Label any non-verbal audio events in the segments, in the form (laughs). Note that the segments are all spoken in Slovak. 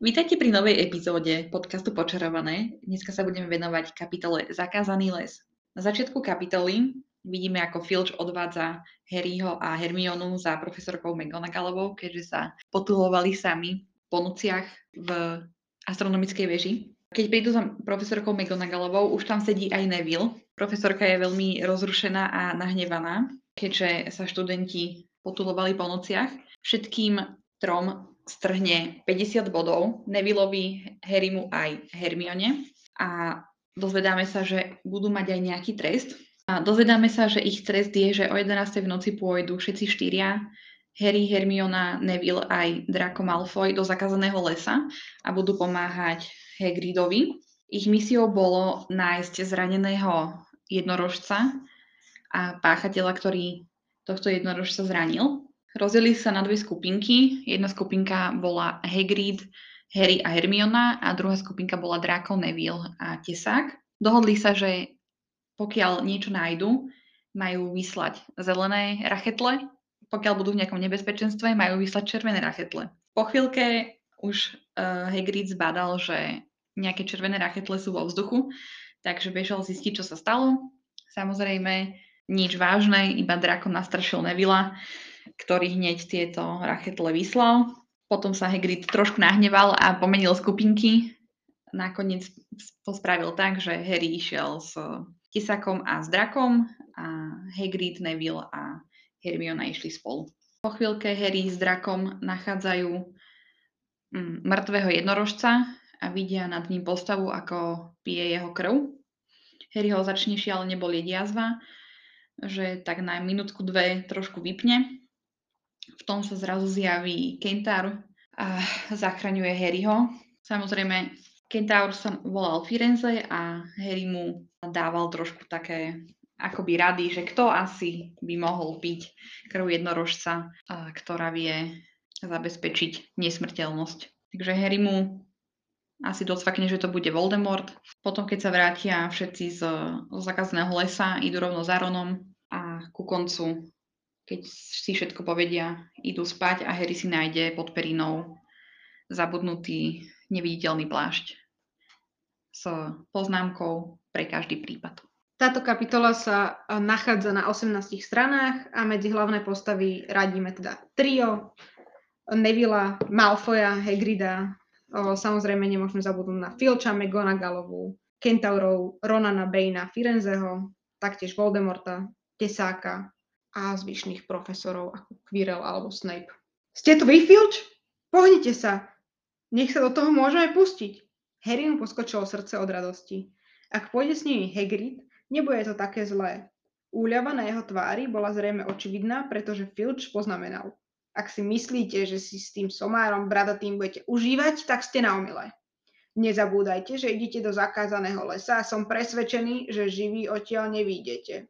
Vítajte pri novej epizóde podcastu Počarované. Dneska sa budeme venovať kapitole Zakázaný les. Na začiatku kapitoly vidíme, ako Filch odvádza Harryho a Hermionu za profesorkou McGonagallovou, keďže sa potulovali sami po nociach v astronomickej veži. Keď prídu za profesorkou McGonagallovou, už tam sedí aj Neville. Profesorka je veľmi rozrušená a nahnevaná, keďže sa študenti potulovali po nociach. Všetkým trom strhne 50 bodov Nevilleovi, Harrymu aj Hermione a dozvedáme sa, že budú mať aj nejaký trest. A dozvedáme sa, že ich trest je, že o 11. v noci pôjdu všetci štyria, Harry, Hermiona, Neville aj Draco Malfoy do zakazaného lesa a budú pomáhať Hagridovi. Ich misiou bolo nájsť zraneného jednorožca a páchateľa, ktorý tohto jednorožca zranil. Rozdelili sa na dve skupinky. Jedna skupinka bola Hagrid, Harry a Hermiona a druhá skupinka bola Draco, Neville a Tesák. Dohodli sa, že pokiaľ niečo nájdu, majú vyslať zelené rachetle, pokiaľ budú v nejakom nebezpečenstve, majú vyslať červené rachetle. Po chvíľke už uh, Hagrid zbadal, že nejaké červené rachetle sú vo vzduchu, takže bežal zistiť, čo sa stalo. Samozrejme, nič vážne, iba Draco nastrašil Nevilla ktorý hneď tieto rachetle vyslal. Potom sa Hagrid trošku nahneval a pomenil skupinky. Nakoniec to spravil tak, že Harry išiel s Tisakom a s Drakom a Hagrid, Neville a Hermiona išli spolu. Po chvíľke Harry s Drakom nachádzajú mm, mŕtvého jednorožca a vidia nad ním postavu, ako pije jeho krv. Harry ho začne šialene bolieť jazva, že tak na minútku dve trošku vypne v tom sa zrazu zjaví Kentaur a zachraňuje Harryho. Samozrejme, Kentaur sa volal Firenze a Harry mu dával trošku také akoby rady, že kto asi by mohol piť krv jednorožca, ktorá vie zabezpečiť nesmrteľnosť. Takže Harry mu asi docvakne, že to bude Voldemort. Potom, keď sa vrátia všetci z, z zakazaného lesa, idú rovno za Ronom a ku koncu keď si všetko povedia, idú spať a Harry si nájde pod perinou zabudnutý neviditeľný plášť s poznámkou pre každý prípad. Táto kapitola sa nachádza na 18 stranách a medzi hlavné postavy radíme teda trio, Nevilla, Malfoya, Hagrida, samozrejme nemôžeme zabudnúť na Filča, McGonagallovú, Kentaurov, Ronana, Baina, Firenzeho, taktiež Voldemorta, Tesáka, a zvyšných profesorov ako Quirrell alebo Snape. Ste tu vy, Filch? Pohnite sa. Nech sa do toho môžeme pustiť. Harry mu poskočilo srdce od radosti. Ak pôjde s nimi Hagrid, nebude to také zlé. Úľava na jeho tvári bola zrejme očividná, pretože Filch poznamenal. Ak si myslíte, že si s tým somárom bradatým budete užívať, tak ste na omile. Nezabúdajte, že idete do zakázaného lesa a som presvedčený, že živí odtiaľ nevídete.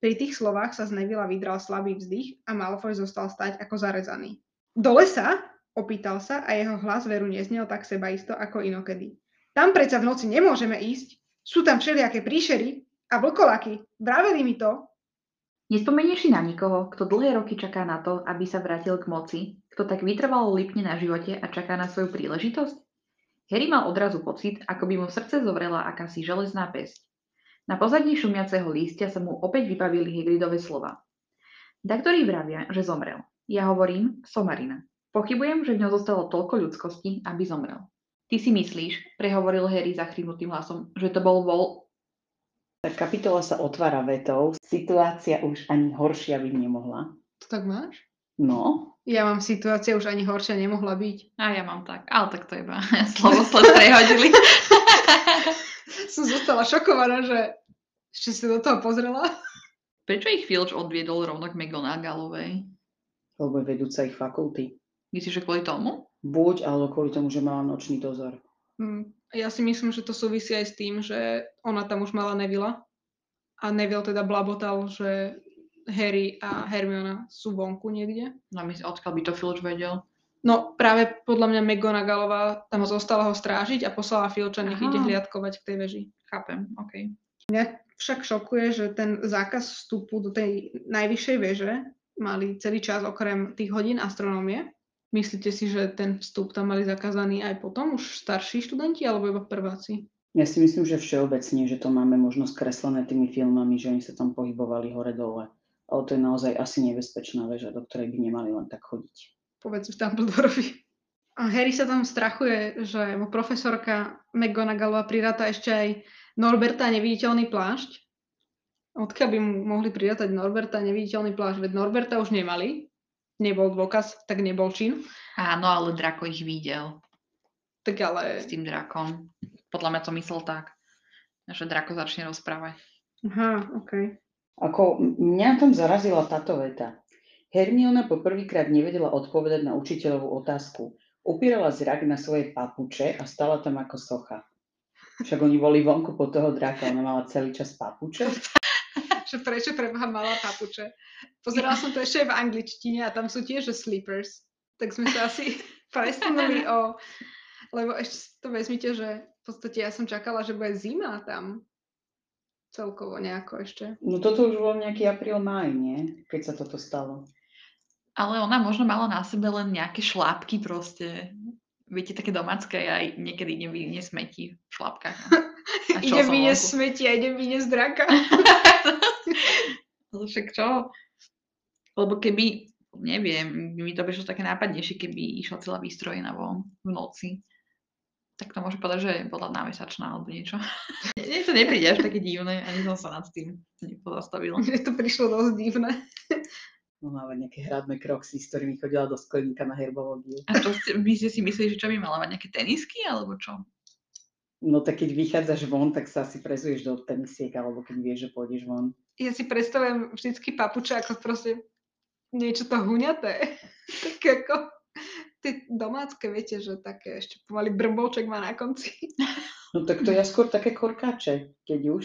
Pri tých slovách sa z Nevila vydral slabý vzdych a Malfoy zostal stať ako zarezaný. Do lesa? Opýtal sa a jeho hlas veru neznel tak sebaisto ako inokedy. Tam predsa v noci nemôžeme ísť. Sú tam všelijaké príšery a vlkolaky. Vraveli mi to. Nespomenieš si na nikoho, kto dlhé roky čaká na to, aby sa vrátil k moci, kto tak vytrvalo lipne na živote a čaká na svoju príležitosť? Harry mal odrazu pocit, ako by mu v srdce zovrela akási železná pesť. Na pozadí šumiaceho lístia sa mu opäť vybavili Hagridové slova. Daktori vravia, že zomrel. Ja hovorím, somarina. Pochybujem, že v ňom zostalo toľko ľudskosti, aby zomrel. Ty si myslíš, prehovoril Harry zachrynutým hlasom, že to bol vol... Kapitola sa otvára vetou. Situácia už ani horšia by nemohla. To tak máš? No. Ja mám situácia už ani horšia nemohla byť. A ja mám tak, ale tak to iba (laughs) slovo sled prehodili. (laughs) (laughs) Som zostala šokovaná, že ešte si do toho pozrela? Prečo ich Filch odviedol rovno k McGonagallovej? Lebo je vedúca ich fakulty. Myslíš, že kvôli tomu? Buď, alebo kvôli tomu, že mala nočný dozor. Hmm. Ja si myslím, že to súvisí aj s tým, že ona tam už mala Nevilla a Neville teda blabotal, že Harry a Hermiona sú vonku niekde. No my odkiaľ by to Filč vedel? No práve podľa mňa McGonagallová tam zostala ho strážiť a poslala Filča, nech ide hliadkovať k tej veži. Chápem, OK. Mňa však šokuje, že ten zákaz vstupu do tej najvyššej veže mali celý čas okrem tých hodín astronómie. Myslíte si, že ten vstup tam mali zakázaný aj potom už starší študenti alebo iba prváci? Ja si myslím, že všeobecne, že to máme možno skreslené tými filmami, že oni sa tam pohybovali hore-dole. Ale to je naozaj asi nebezpečná väža, do ktorej by nemali len tak chodiť. Povedz Dumbledorovi. A Harry sa tam strachuje, že mu profesorka McGonagallová priráta ešte aj Norberta a neviditeľný plášť. Odkiaľ by mu mohli prirátať Norberta a neviditeľný plášť? Veď Norberta už nemali. Nebol dôkaz, tak nebol čin. Áno, ale Drako ich videl Tak ale... s tým drakom. Podľa mňa to myslel tak, že Drako začne rozprávať. Aha, okej. Ako mňa tam zarazila táto veta. Hermiona poprvýkrát nevedela odpovedať na učiteľovú otázku. Upírala zrak na svoje papuče a stala tam ako socha. Však oni boli vonku po toho draka, ona mala celý čas papuče. (laughs) že prečo preboha mala papuče. Pozerala som to ešte aj v angličtine a tam sú tiež že sleepers. Tak sme sa asi (laughs) presunuli o... Lebo ešte to vezmite, že v podstate ja som čakala, že bude zima tam. Celkovo nejako ešte. No toto už bol nejaký apríl, máj, nie? Keď sa toto stalo. Ale ona možno mala na sebe len nejaké šlápky proste. Viete, také domácké aj niekedy idem vynie smeti v šlápkach. Čo Idem vyniesť smeti a idem vyniesť draka. (laughs) Ale však čo? Lebo keby, neviem, mi to prišlo také nápadnejšie, keby išla celá výstrojená von v noci. Tak to môže povedať, že bola námesačná alebo niečo. (laughs) Mne to nepríde až také divné, ani som sa nad tým nepozastavila. Mne to prišlo dosť divné. No mala nejaké hradné kroxy, s ktorými chodila do skleníka na herbológiu. A čo ste, vy ste si mysleli, že čo by mala mať nejaké tenisky, alebo čo? No tak keď vychádzaš von, tak sa asi prezuješ do tenisiek, alebo keď vieš, že pôjdeš von. Ja si predstavujem vždycky papuče ako proste niečo to huňaté. (laughs) tak ako tie domácké, viete, že také ešte pomaly brbolček má na konci. No tak to ja skôr také korkáče, keď už.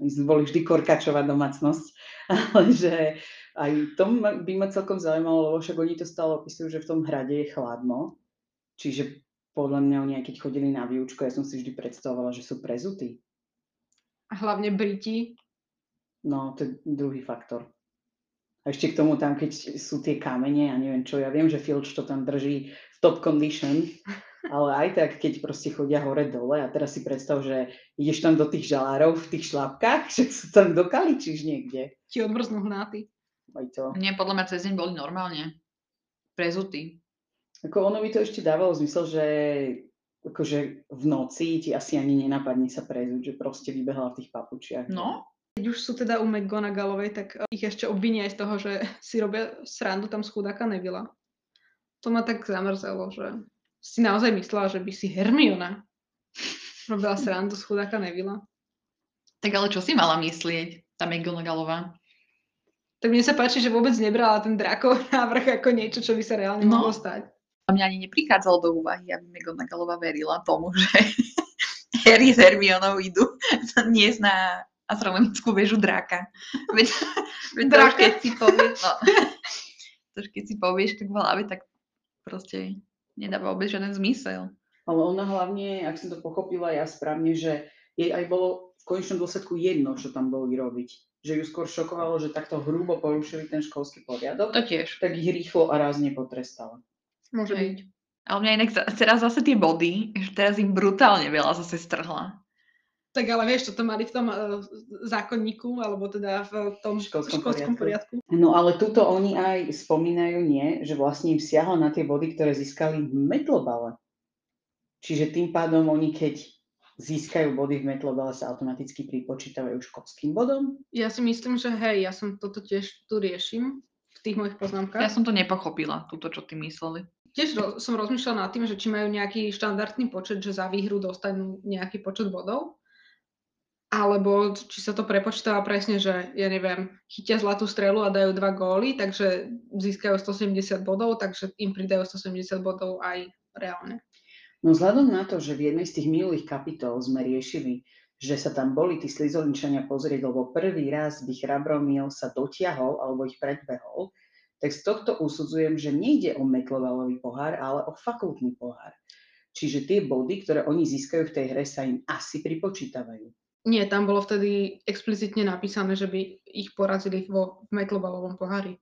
My sme boli vždy korkačová domácnosť, (laughs) ale že aj to by ma celkom zaujímalo, lebo však oni to stále opisujú, že v tom hrade je chladno. Čiže podľa mňa oni aj keď chodili na výučku, ja som si vždy predstavovala, že sú prezutí. A hlavne Briti. No, to je druhý faktor. A ešte k tomu tam, keď sú tie kamene, ja neviem čo, ja viem, že Filč to tam drží v top condition, ale aj tak, keď proste chodia hore-dole a teraz si predstav, že ideš tam do tých žalárov v tých šlapkách, (laughs) že sa tam dokaličíš niekde. Ti odmrznú hnáty. Aj to. Nie, podľa mňa cez deň boli normálne. Prezutí. Ako ono by to ešte dávalo zmysel, že akože v noci ti asi ani nenapadne sa prezúť, že proste vybehla v tých papučiach. No, Keď už sú teda u McGonagallovej, tak eh, ich ešte obvinia aj z toho, že si robia srandu tam z chudáka Nevilla. To ma tak zamrzelo, že si naozaj myslela, že by si Hermiona (laughs) robila srandu z chudáka Nevilla. tak ale čo si mala myslieť, tá McGonagallová? Tak mne sa páči, že vôbec nebrala ten drakov (laughs) návrh ako niečo, čo by sa reálne No. mohlo stať. A mňa ani neprichádzalo do úvahy, aby McGonagallová verila tomu, (laughs) že Harry s Hermionou idú (laughs) niesť na astronomickú väžu draka. Veď, veď Draka? keď si povieš, no, to keď si povieš tak v hlave, tak proste nedáva vôbec žiaden zmysel. Ale ona hlavne, ak som to pochopila ja správne, že jej aj bolo v konečnom dôsledku jedno, čo tam boli robiť. Že ju skôr šokovalo, že takto hrubo porušili ten školský poriadok, To tiež. tak ich rýchlo a rázne potrestala. Môže byť. Ale mňa inak za- teraz zase tie body, že teraz im brutálne veľa zase strhla. Tak ale vieš, čo to mali v tom uh, zákonníku, alebo teda v tom Školskom školskom poriadku. No ale tuto oni aj spomínajú, nie, že vlastne im siahla na tie body, ktoré získali v metlobale. Čiže tým pádom oni, keď získajú body v metlobale, sa automaticky pripočítavajú školským bodom. Ja si myslím, že hej, ja som toto tiež tu riešim v tých mojich poznámkach. Ja som to nepochopila, túto, čo ty mysleli. Tiež ro- som rozmýšľala nad tým, že či majú nejaký štandardný počet, že za výhru dostanú nejaký počet bodov, alebo či sa to prepočítava presne, že ja neviem, chytia zlatú strelu a dajú dva góly, takže získajú 170 bodov, takže im pridajú 170 bodov aj reálne. No vzhľadom na to, že v jednej z tých minulých kapitol sme riešili, že sa tam boli tí slizolinčania pozrieť, lebo prvý raz by Chrabromil sa dotiahol alebo ich predbehol, tak z tohto usudzujem, že nejde o metlovalový pohár, ale o fakultný pohár. Čiže tie body, ktoré oni získajú v tej hre, sa im asi pripočítavajú. Nie, tam bolo vtedy explicitne napísané, že by ich porazili vo v metlobalovom pohári.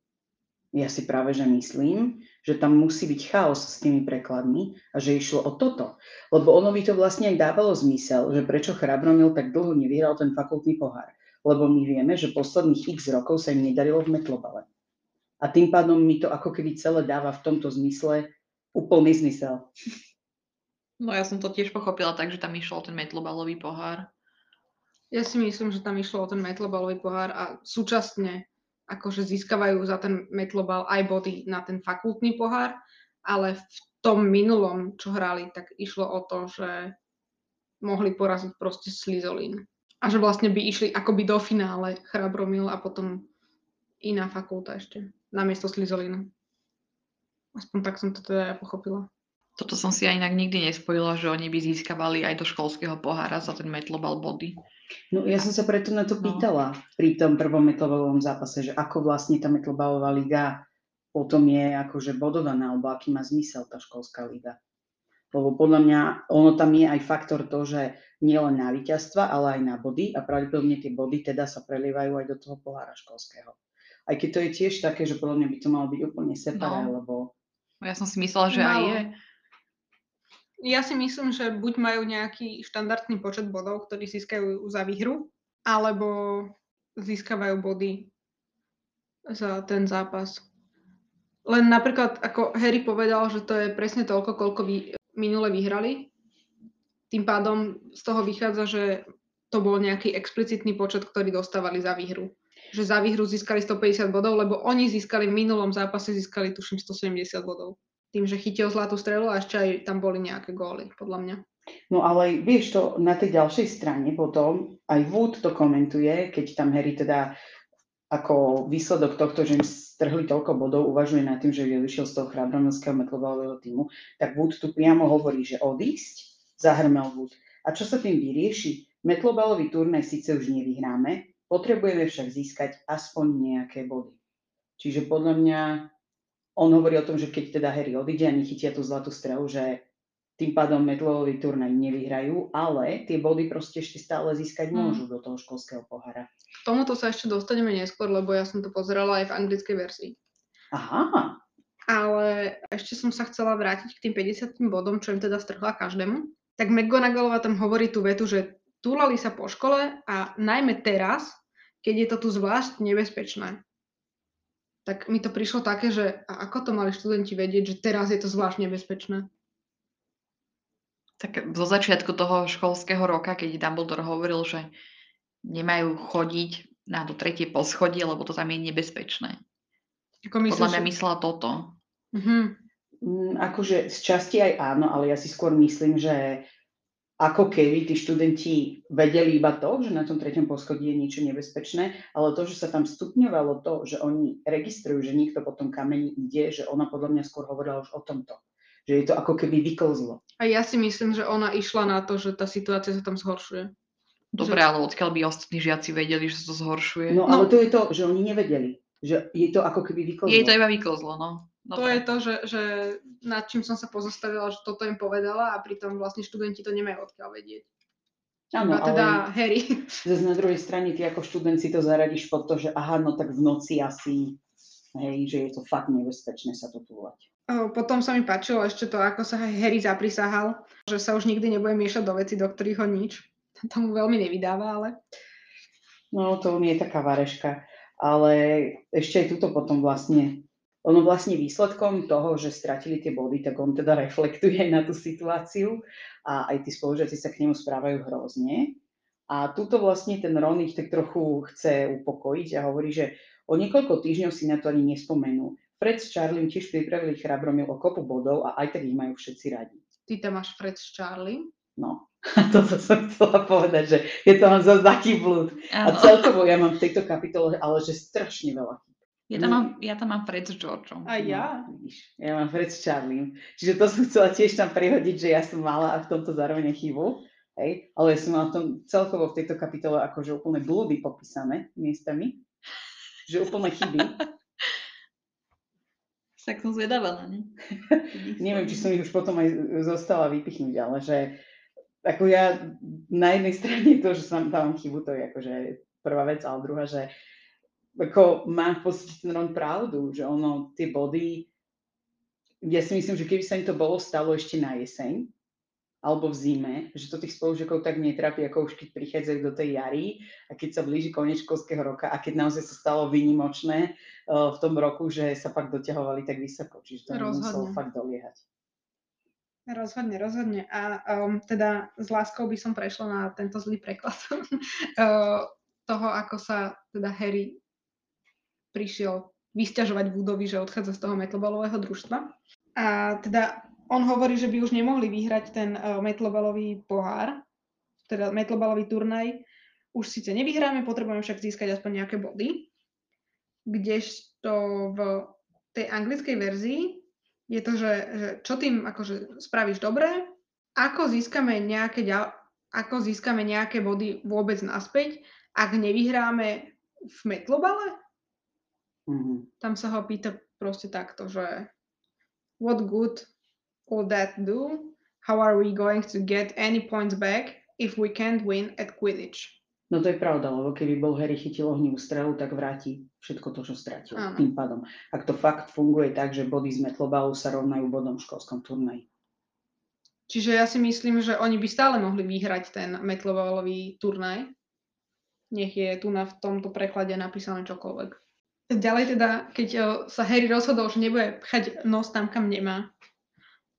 Ja si práve že myslím, že tam musí byť chaos s tými prekladmi a že išlo o toto. Lebo ono by to vlastne aj dávalo zmysel, že prečo Chrabromil tak dlho nevyhral ten fakultný pohár. Lebo my vieme, že posledných x rokov sa im nedarilo v metlobale. A tým pádom mi to ako keby celé dáva v tomto zmysle úplný zmysel. No ja som to tiež pochopila tak, že tam išlo o ten metlobalový pohár. Ja si myslím, že tam išlo o ten metlobalový pohár a súčasne akože získavajú za ten metlobal aj body na ten fakultný pohár, ale v tom minulom, čo hrali, tak išlo o to, že mohli poraziť proste Slizolín. A že vlastne by išli akoby do finále Chrabromil a potom iná fakulta ešte namiesto Slizolinu. Aspoň tak som to teda ja pochopila. Toto som si aj inak nikdy nespojila, že oni by získavali aj do školského pohára za ten metlobal body. No ja som sa preto na to No. pýtala pri tom prvom metlobalovom zápase, že ako vlastne tá metlobalová liga potom je akože bodovaná, alebo aký má zmysel tá školská liga. Lebo podľa mňa ono tam je aj faktor to, že nielen na víťazstva, ale aj na body a pravdepodobne tie body teda sa prelievajú aj do toho pohára školského. Aj keď to je tiež také, že podľa mňa by to malo byť úplne separé, No. lebo No Ja som si myslela, že aj Malo. je. Ja si myslím, že buď majú nejaký štandardný počet bodov, ktorý získajú za výhru, alebo získavajú body za ten zápas. Len napríklad, ako Harry povedal, že to je presne toľko, koľko vy, minule vyhrali. Tým pádom z toho vychádza, že to bol nejaký explicitný počet, ktorý dostávali za výhru. Že za výhru získali 150 bodov, lebo oni získali v minulom zápase, získali tuším 170 bodov. Tým, že chytil zlatú strelu a ešte aj tam boli nejaké góly, podľa mňa. No ale vieš to, na tej ďalšej strane potom aj Wood to komentuje, keď tam Harry teda ako výsledok tohto, že im strhli toľko bodov, uvažuje nad tým, že vyšiel z toho chrabromilského metlobalového týmu, tak Wood tu priamo hovorí, že odísť, zahrmel Wood. A čo sa tým vyrieši? Metlobalový turnaj síce už nevyhráme, potrebujeme však získať aspoň nejaké body. Čiže podľa mňa on hovorí o tom, že keď teda Harry odíde a nechytia tú zlatú strelu, že tým pádom metlový turnaj nevyhrajú, ale tie body proste ešte stále získať Mm. môžu do toho školského pohára. K tomuto sa ešte dostaneme neskôr, lebo ja som to pozerala aj v anglickej verzii. Aha, Ale ešte som sa chcela vrátiť k tým 50 bodom, čo im teda strhla každému. Tak McGonagallová tam hovorí tú vetu, že túlali sa po škole a najmä teraz, keď je to tu zvlášť nebezpečné. Tak mi to prišlo také, že a ako to mali študenti vedieť, že teraz je to zvlášť nebezpečné? Tak zo začiatku toho školského roka, keď Dumbledore hovoril, že nemajú chodiť na to tretie poschodie, lebo to tam je nebezpečné. Ako Podľa mňa že... myslela toto. Mhm. mm, akože z časti aj áno, ale ja si skôr myslím, že ako keby tí študenti vedeli iba to, že na tom treťom poschodí je niečo nebezpečné, ale to, že sa tam stupňovalo to, že oni registrujú, že niekto po tom kameni ide, že ona podľa mňa skôr hovorila už o tomto. Že je to ako keby vyklzlo. A ja si myslím, že ona išla na to, že tá situácia sa tam zhoršuje. Dobre, ale odkiaľ by ostatní žiaci vedeli, že sa to zhoršuje? No, No. ale to je to, že oni nevedeli. Že je to ako keby vyklzlo. Jej to iba vyklzlo, no. To je to, že, že nad čím som sa pozastavila, že toto im povedala a pritom vlastne študenti to nemajú odkiaľ vedieť. Áno, teda ale Harry. zase na druhej strane ty ako študent si to zaradíš pod to, že aha, no tak v noci asi, hej, že je to fakt nebezpečné sa to túlať. Potom sa mi páčilo ešte to, ako sa Harry zaprisahal, že sa už nikdy nebude miešať do veci, do ktorých ho nič. (laughs) Tomu veľmi nevydáva, ale No to nie je taká vareška, ale ešte aj tuto potom vlastne, ono vlastne výsledkom toho, že stratili tie body, tak on teda reflektuje na tú situáciu a aj tí spolužiaci sa k nemu správajú hrozne. A tuto vlastne ten Ron ich tak trochu chce upokojiť a hovorí, že o niekoľko týždňov si na to ani nespomenú. Fred s Charlie tiež pripravili chrabromil o kopu bodov a aj tak ich majú všetci radi. ty tam máš Fred s Charlie. No, (laughs) toto som chcela povedať, že je to len zase taký blúd. A celkovo ja mám v tejto kapitole ale že strašne veľa. Ja tam, mám, ja tam mám Fred s Georgeom. A ja? No, ja mám Fred s Charlie. Čiže to som chcela tiež tam prihodiť, že ja som mala a v tomto zároveň chybu. Hej? Ale ja som mala v tom celkovo v tejto kapitole akože úplne blúdy popísané miestami. Že úplne chyby. (laughs) Tak som zvedavá na ne. (laughs) Neviem, či som ich už potom aj zostala vypichnúť, ale že ako ja na jednej strane to, že sa dávam chybu, to je akože prvá vec, ale druhá, že ako mám v podstate ten Ron pravdu, že ono, tie body, ja si myslím, že keby sa im to bolo stalo ešte na jeseň, alebo v zime, že to tých spolužiakov tak netrápi, ako už keď prichádzajú do tej jary a keď sa blíži koniec školského roka a keď naozaj sa stalo výnimočné uh, v tom roku, že sa fakt doťahovali tak vysoko, čiže to muselo fakt doliehať. Rozhodne, rozhodne. A um, teda s láskou by som prešla na tento zlý preklad uh, (laughs) toho, ako sa teda Harry prišiel vysťažovať Woodovi, že odchádza z toho metlobalového družstva. A teda on hovorí, že by už nemohli vyhrať ten uh, metlobalový pohár, teda metlobalový turnaj. Už síce nevyhráme, potrebujeme však získať aspoň nejaké body. Kdežto v tej anglickej verzii je to, že, že čo tým akože spravíš dobre, ako získame nejaké, ako získame nejaké body vôbec naspäť, ak nevyhráme v metlobale? Mhm. Tam sa ho pýta proste takto, že what good will that do? How are we going to get any points back if we can't win at Quidditch? No to je pravda, lebo keby bol Harry chytil ohnivú strelu, tak vráti všetko to, čo stratil. Áno. Tým pádom. Ak to fakt funguje tak, že body z metlobalu sa rovnajú bodom v školskom turnaji. Čiže ja si myslím, že oni by stále mohli vyhrať ten metlobalový turnaj. Nech je tu na v tomto preklade napísané čokoľvek. Ďalej teda, keď eh, sa Harry rozhodol, že nebude pchať nos tam, kam nemá,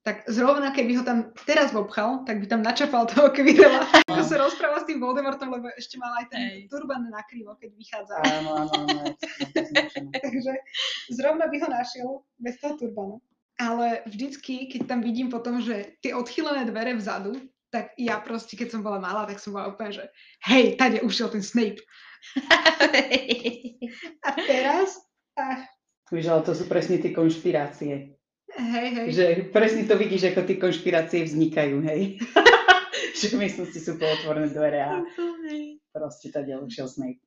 tak zrovna keby ho tam teraz obchal, tak by tam načapal toho Quirrella. (laughs) Ako sa rozpráva s tým Voldemortom, lebo ešte mal aj ten Hej. turban nakrivo, keď vychádza. Áno, áno, áno. (laughs) Takže zrovna by ho našiel bez toho turbanu. Ale vždycky, keď tam vidím potom, že tie odchylené dvere vzadu, tak ja proste, keď som bola malá, tak som bola úplne, že hej, tade ušiel ten Snape. (laughs) A teraz, ach, Víš, ale to sú presne tie konšpirácie. hej, hej. Že presne to vidíš, ako tie konšpirácie vznikajú, hej. (laughs) že v miestnosti sú pootvorené dvere a proste tady ušiel Snape.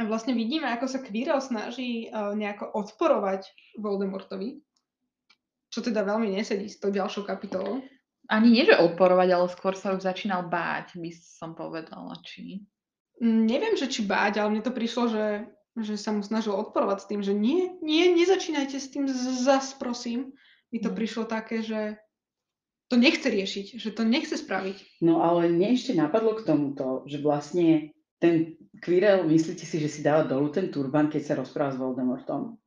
A vlastne vidíme, ako sa Quirrell snaží uh, nejako odporovať Voldemortovi, čo teda veľmi nesedí s tou ďalšou kapitolou. Ani nie, že odporovať, ale skôr sa už začínal báť, by som povedala, či... Mm, Neviem, že či báť, ale mne to prišlo, že, že sa mu snažil odporovať s tým, že nie, nie, nezačínajte s tým zas, prosím. Mi to Mm. prišlo také, že to nechce riešiť, že to nechce spraviť. No ale mne ešte napadlo k tomuto, že vlastne ten Quirrell, myslíte si, že si dáva dolu ten turban, keď sa rozpráva s Voldemortom?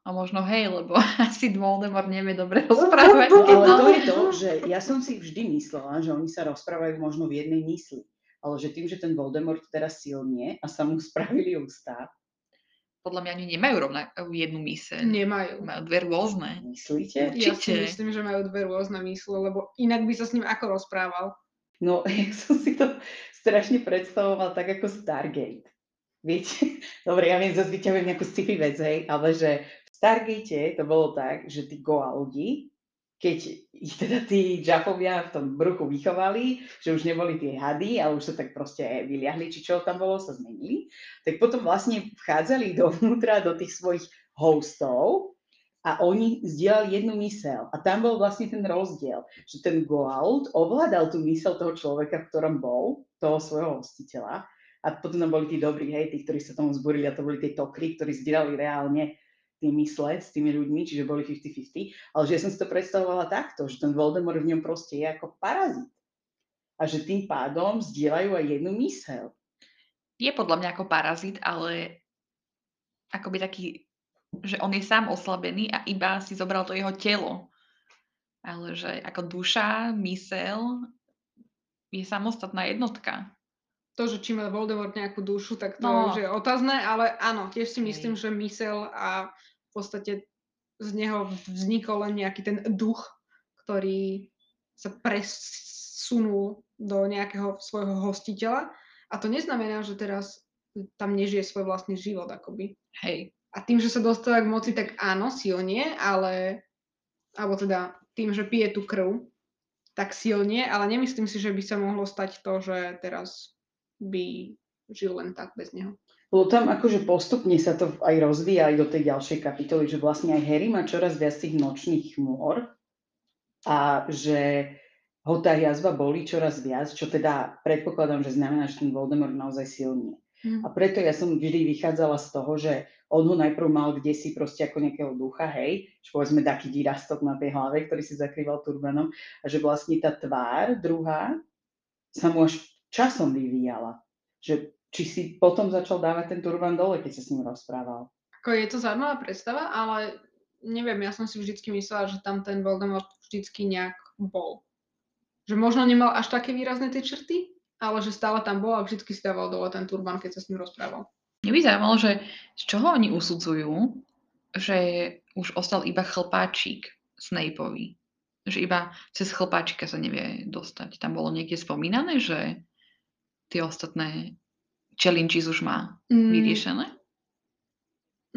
A možno hej, lebo (laughs) asi Voldemort nevie dobre rozprávať. No, ale to- to je to, že ja som si vždy myslela, že oni sa rozprávajú možno v jednej mysli. Ale že tým, že ten Voldemort teraz silnie a sa mu (laughs) spravili ústa, Podľa mňa oni nemajú rovnakú jednu myseľ. Nemajú. Majú dve rôzne. myslíte? Ja si Určite. myslím, že majú dve rôzne mysle, lebo inak by sa s ním ako rozprával. No, (laughs) ja som si to strašne predstavoval tak ako Stargate. Viete? (laughs) Dobre, ja viem, zase vyťahujem nejakú sci-fi vec, hej, ale že v Stargate to bolo tak, že tí Goa'uldi, keď ich teda tí Jaffovia v tom bruchu vychovali, že už neboli tie hady, ale už sa tak proste vyliahli, či čo tam bolo, sa zmenili, tak potom vlastne vchádzali dovnútra (laughs) do tých svojich hostov a oni zdieľali jednu myseľ. A tam bol vlastne ten rozdiel, že ten Goa'uld ovládal tú myseľ toho človeka, v ktorom bol, toho svojho hostiteľa. A potom tam boli tí dobrí, hej, tí, ktorí sa tomu zburili, a to boli tie tokry, ktorí zdieľali reálne tie mysle s tými ľuďmi, čiže boli 50-50. Ale že ja som si to predstavovala takto, že ten Voldemort v ňom proste je ako parazit. A že tým pádom zdieľajú aj jednu myseľ. Je podľa mňa ako parazit, ale akoby taký, že on je sám oslabený a iba si zobral to jeho telo. Ale že ako duša, mysel je samostatná jednotka. To, že či má Voldemort nejakú dušu, tak to No. už je otázne, ale áno, tiež si myslím, že mysel a v podstate z neho vznikol len nejaký ten duch, ktorý sa presunul do nejakého svojho hostiteľa. A to neznamená, že teraz tam nežije svoj vlastný život, akoby. Hej. A tým, že sa dostáva k moci, tak áno, silne, ale alebo teda tým, že pije tú krv, tak silne, ale nemyslím si, že by sa mohlo stať to, že teraz by žil len tak bez neho. Lebo tam akože postupne sa to aj rozvíja aj do tej ďalšej kapitoly, že vlastne aj Harry má čoraz viac tých nočných chmôr a že ho tá jazva boli čoraz viac, čo teda predpokladám, že znamená, že ten Voldemort naozaj silný. Mm. A preto ja som vždy vychádzala z toho, že on ho najprv mal kde si proste ako nejakého ducha, hej, že povedzme taký výrastok na tej hlave, ktorý si zakrýval turbanom a že vlastne tá tvár druhá sa mu až časom vyvíjala. Že či si potom začal dávať ten turban dole, keď sa s ním rozprával. Ako je to zaujímavá predstava, ale neviem, ja som si vždycky myslela, že tam ten Voldemort vždycky nejak bol. Že možno nemal až také výrazné tie črty, ale že stále tam bol a vždycky si dával dole ten turban, keď sa s ním rozprával. Mňa by zaujímalo, že z čoho oni usudzujú, že už ostal iba chlpáčik Snapeovi. Že iba cez chlpáčika sa nevie dostať. Tam bolo niekde spomínané, že tie ostatné challenges už má mm. vyriešené?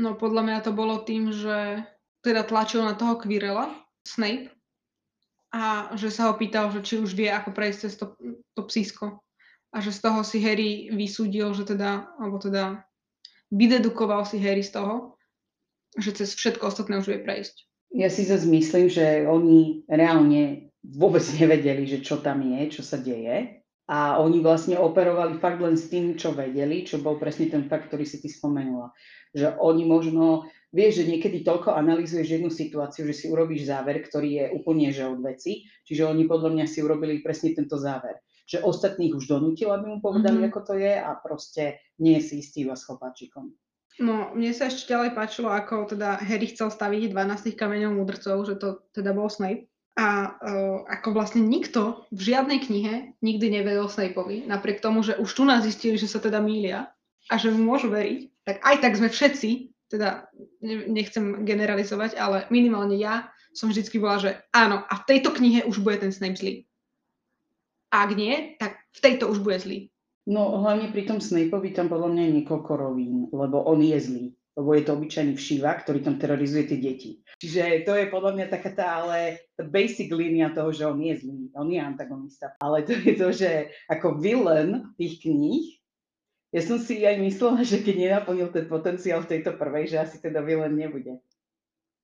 No podľa mňa to bolo tým, že teda tlačil na toho Quirrella, Snape, a že sa ho pýtal, že či už vie, ako prejsť cez to, to psísko a že z toho si Harry vysúdil, že teda, alebo teda vydedukoval si Harry z toho, že cez všetko ostatné už vie prejsť. Ja si zase myslím, že oni reálne vôbec nevedeli, že čo tam je, čo sa deje. A oni vlastne operovali fakt len s tým, čo vedeli, čo bol presne ten fakt, ktorý si ty spomenula. Že oni možno, vieš, že niekedy toľko analýzuješ jednu situáciu, že si urobíš záver, ktorý je úplne že od veci. Čiže oni podľa mňa si urobili presne tento záver že ostatných už donútil, aby mu povedali, mm-hmm. ako to je a proste nie je si istý iba s chlapáčikom. No, mne sa ešte ďalej páčilo, ako teda Harry chcel staviť 12 kameňov mudrcov, že to teda bol Snape. A uh, ako vlastne nikto v žiadnej knihe nikdy nevedel Snapeovi, napriek tomu, že už tu nás zistili, že sa teda mília a že mu môžu veriť, tak aj tak sme všetci, teda nechcem generalizovať, ale minimálne ja som vždycky bola, že áno, a v tejto knihe už bude ten Snape zlý. Ak nie, tak v tejto už bude zlý. No hlavne pri tom Snapeovi tam podľa mňa je niekoľko rovín, lebo on je zlý. Lebo je to obyčajný všíva, ktorý tam terorizuje tie deti. Čiže to je podľa mňa taká tá, ale tá basic línia toho, že on je zlý, on je antagonista. Ale to je to, že ako villain tých kníh, ja som si aj myslela, že keď nenaplnil ten potenciál v tejto prvej, že asi teda villain nebude.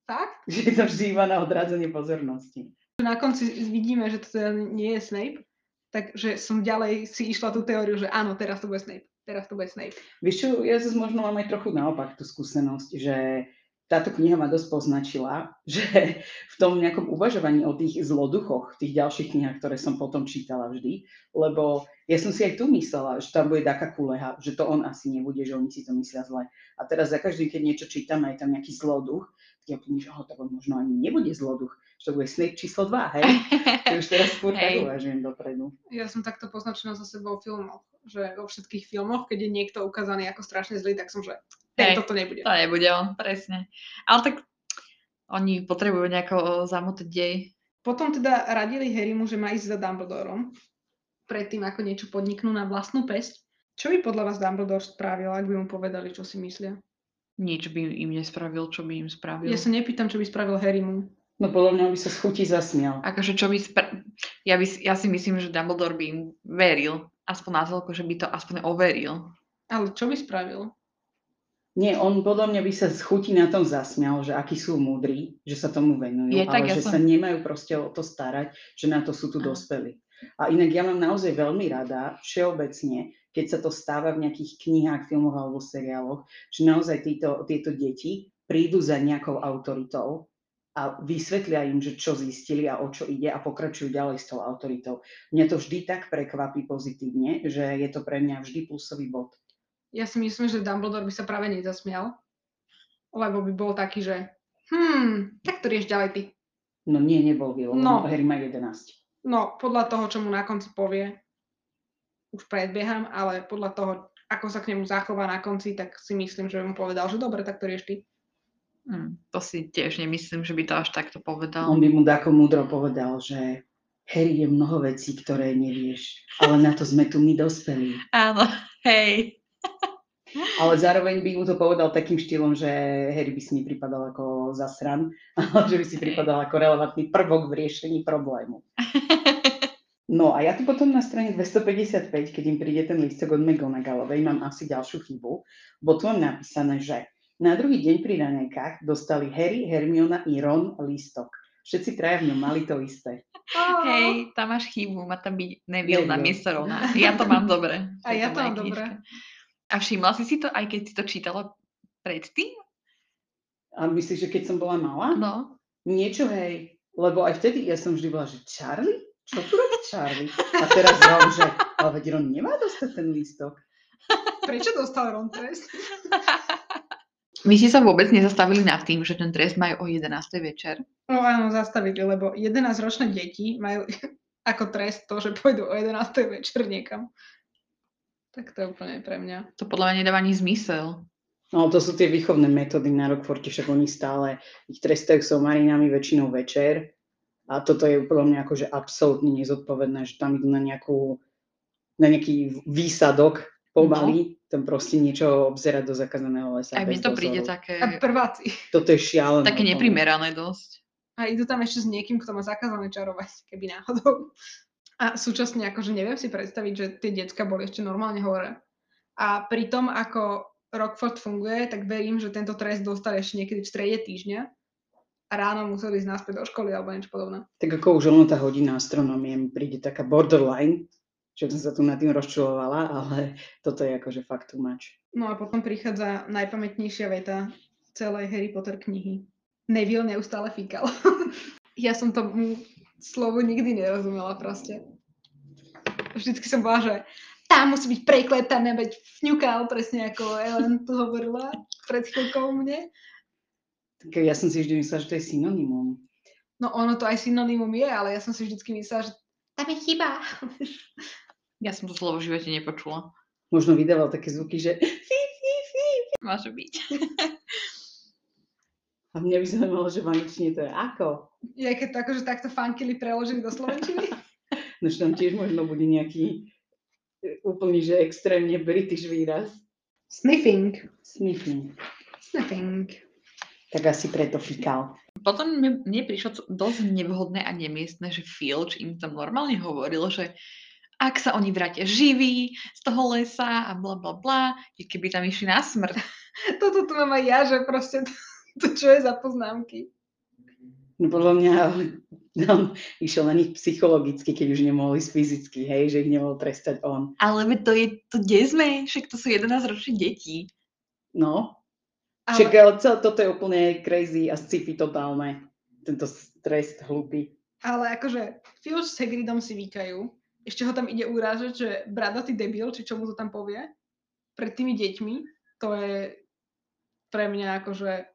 Fakt? Že je to vždy iba na odrádzanie pozornosti. Na konci vidíme, že to teda nie je Snape, Takže som ďalej si išla tú teóriu, že áno, teraz to bude Snape. Teraz to bude Snape. Vieš čo, ja zase možno mám aj trochu naopak tú skúsenosť, že táto kniha ma dosť poznačila, (laughs) že v tom nejakom uvažovaní o tých zloduchoch, v tých ďalších knihách, ktoré som potom čítala vždy, lebo ja som si aj tu myslela, že tam bude taká kuleha, že to on asi nebude, že oni si to myslia zle. A teraz za každým, keď niečo čítam, aj tam nejaký zloduch, tak ja poviem, že oh, tak on možno ani nebude zloduch, že to bude Snape číslo 2, hej? (laughs) To už teraz skôr tak uvažujem dopredu. Ja som takto poznačená za sebou v filmoch, že vo všetkých filmoch, keď je niekto ukázaný ako strašne zlý, tak som, že hey, toto nebude. To nebude on, presne. Ale tak oni potrebujú nejako zamotať dej. Potom teda radili Harrymu, že má ísť za Dumbledorom, predtým ako niečo podniknú na vlastnú pesť. Čo by podľa vás Dumbledore spravil, ak by mu povedali, čo si myslia? Nič by im nespravil, čo by im spravil. Ja sa nepýtam, čo by spravil Harrymu. No podľa mňa by sa schutí zasmial. Akože čo by spra- ja, by, ja si myslím, že Dumbledore by im veril. Aspoň na toľko, že by to aspoň overil. Ale čo by spravil? Nie, on podľa mňa by sa schutí na tom zasmial, že akí sú múdri, že sa tomu venujú, Je, ale ja že som... sa nemajú proste o to starať, že na to sú tu dospelí. A inak ja mám naozaj veľmi rada, všeobecne, keď sa to stáva v nejakých knihách, filmoch alebo seriáloch, že naozaj títo, tieto deti prídu za nejakou autoritou a vysvetlia im, že čo zistili a o čo ide a pokračujú ďalej s tou autoritou. Mňa to vždy tak prekvapí pozitívne, že je to pre mňa vždy plusový bod. Ja si myslím, že Dumbledore by sa práve nezasmial, lebo by bol taký, že hm, tak to rieš ďalej ty. No nie, nebol by, lebo no. Harry má 11. No, podľa toho, čo mu na konci povie, už predbieham, ale podľa toho, ako sa k nemu zachová na konci, tak si myslím, že by mu povedal, že dobre, tak to rieš ty. Hm, to si tiež nemyslím, že by to až takto povedal. On by mu tako múdro povedal, že Harry je mnoho vecí, ktoré nevieš, ale na to sme tu my dospeli. Áno, hej. Ale zároveň by mu to povedal takým štýlom, že Harry by si nepripadal ako zasran, ale (laughs) že by si pripadal ako relevantný prvok v riešení problému. (laughs) No a ja tu potom na strane 255, keď im príde ten listok od McGonagallovej, mám asi ďalšiu chybu, bo tu mám napísané, že na druhý deň pri ranejkách dostali Harry, Hermiona i Ron listok. Všetci traja v ňom mali to isté. Hej, tam máš chybu, má tam byť Neville na miesto Rona. Ja to mám dobre. (laughs) A ja to mám dobre. A všimla si si to, aj keď si to čítala predtým? A myslíš, že keď som bola malá? No. Niečo hej, lebo aj vtedy ja som vždy bola, že Charlie? Čo tu robí Charlie? A teraz Ron, že ale veď Ron nemá dostať ten lístok. Prečo dostal Ron trest? Vy ste sa vôbec nezastavili nad tým, že ten trest majú o 11. večer? No áno, zastavili, lebo 11-ročné deti majú (laughs) ako trest to, že pôjdu o 11. večer niekam. Tak to je úplne pre mňa. To podľa mňa nedáva ani zmysel. No to sú tie výchovné metódy na Rockforte, však oni stále ich trestajú somarinami väčšinou večer. A toto je podľa mňa akože absolútne nezodpovedné, že tam idú na, nejakú, na nejaký výsadok pomaly, tam proste niečo obzerať do zakazaného lesa. Aj mne to príde dozoru. také, A prváci. Toto je šialené. také úplne. neprimerané dosť. A idú tam ešte s niekým, kto má zakázané čarovať, keby náhodou. A súčasne akože neviem si predstaviť, že tie decka boli ešte normálne hore. A pri tom, ako Rockford funguje, tak verím, že tento trest dostali ešte niekedy v strede týždňa ráno museli ísť naspäť do školy alebo niečo podobné. Tak ako už len tá hodina astronómie mi príde taká borderline, že som sa tu nad tým rozčulovala, ale toto je akože fakt too much. No a potom prichádza najpamätnejšia veta celej Harry Potter knihy. Neville neustále fíkal. (laughs) ja som tomu slovu nikdy nerozumela proste. Vždycky som bola, že tam musí byť prekletané, veď fňukal, presne ako Ellen tu hovorila pred chvíľkou mne. Tak ja som si vždy myslela, že to je synonymum. No ono to aj synonymum je, ale ja som si vždycky myslela, že tam je chyba. (laughs) Ja som to slovo v živote nepočula. Možno vydával také zvuky, že. (laughs) Môže byť. A mňa by zaujímalo, že v angličtine to je ako. Je keď to akože takto fankily preložili do slovenčiny. (laughs) No že tam tiež možno bude nejaký e, úplný, že extrémne british výraz. Sniffing. Sniffing. Sniffing. Tak asi preto fikal. Potom mne, prišlo dosť nevhodné a nemiestne, že Filch im tam normálne hovoril, že ak sa oni vrátia živí z toho lesa a bla bla bla, keby tam išli na smrť. (laughs) Toto tu mám aj ja, že proste to, to čo je za poznámky. No podľa mňa (laughs) on išiel na nich psychologicky, keď už nemohli ísť fyzicky, hej, že ich nemohol trestať on. Ale to je, to kde sme? Však to sú 11 ročné deti. No, Však ale celé toto je úplne crazy a sci-fi totálne. Tento trest hlupý. ale akože Filch s Hagridom si vykajú. Ešte ho tam ide urážať, že bradatý debil, či čo mu to tam povie, pred tými deťmi. To je pre mňa akože...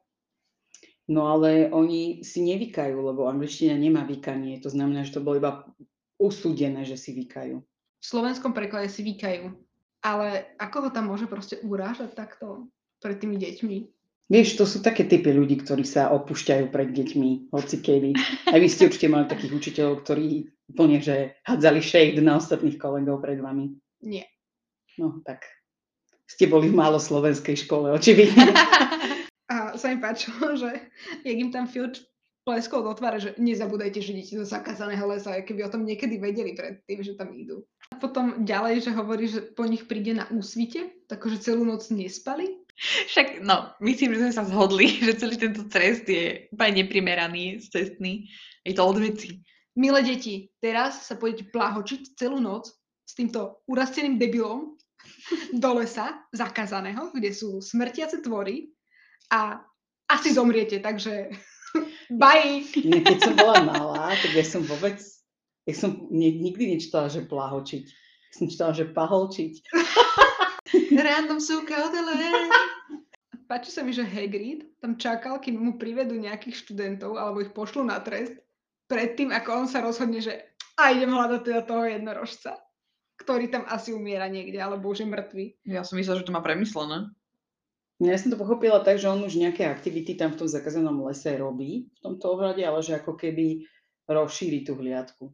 No ale oni si nevykajú, lebo angličtina nemá vykanie. To znamená, že to bolo iba usúdené, že si vykajú. V slovenskom preklade si vykajú. Ale ako ho tam môže proste urážať takto pred tými deťmi? Vieš, to sú také typy ľudí, ktorí sa opúšťajú pred deťmi, hoci kedy. Aj vy ste určite mali takých učiteľov, ktorí úplne, že hadzali shade na ostatných kolegov pred vami. Nie. No tak ste boli v málo slovenskej škole, očividne. (laughs) A sa mi páčilo, že jak im tam Filch pleskol do tváre, že nezabúdajte, že idete do zakázaného lesa, aj keby o tom niekedy vedeli predtým, že tam idú. A potom ďalej, že hovorí, že po nich príde na úsvite, takže celú noc nespali. (laughs) Však, no, myslím, že sme sa zhodli, (laughs) že celý tento trest je úplne neprimeraný, cestný. Je to od veci. Milé deti, teraz sa pôjdete plahočiť celú noc s týmto urasteným debilom (laughs) do lesa zakázaného, kde sú smrtiace tvory a asi zomriete, takže bye! Nie, keď som bola malá, tak ja som vôbec, ja som ni- nikdy nečítala, že plahočiť. Som čítala, že paholčiť. Random súka odele. (laughs) Páči sa mi, že Hagrid tam čakal, kým mu privedú nejakých študentov alebo ich pošlu na trest, predtým ako on sa rozhodne, že a idem hľadať teda toho jednorožca, ktorý tam asi umiera niekde, alebo už je mŕtvý. Ja som myslela, že to má premyslené. Ja som to pochopila tak, že on už nejaké aktivity tam v tom zakázanom lese robí v tomto ohľade, ale že ako keby rozšíri tú hliadku.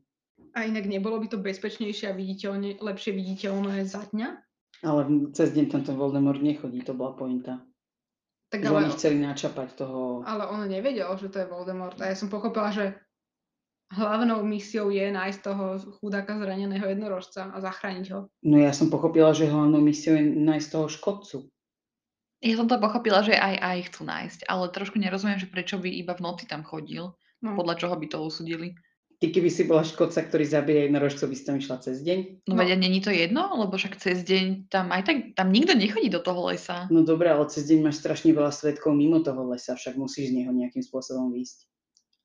A inak nebolo by to bezpečnejšie a viditeľne, lepšie viditeľné za dňa? Ale cez deň tam ten Voldemort nechodí, to bola pointa. Tak ale, oni chceli načapať toho... ale on nevedel, že to je Voldemort. A ja som pochopila, že hlavnou misiou je nájsť toho chudáka zraneného jednorožca a zachrániť ho. No ja som pochopila, že hlavnou misiou je nájsť toho škodcu. Ja som to pochopila, že aj aj chcú nájsť, ale trošku nerozumiem, že prečo by iba v noci tam chodil. No. Podľa čoho by to usudili. Ty keby si bola škodca, ktorý zabije jednorožcov, by si tam išla cez deň? No, No. není to jedno, lebo však cez deň tam aj tak, tam nikto nechodí do toho lesa. No dobre, ale cez deň máš strašne veľa svetkov mimo toho lesa, však musíš z neho nejakým spôsobom výjsť.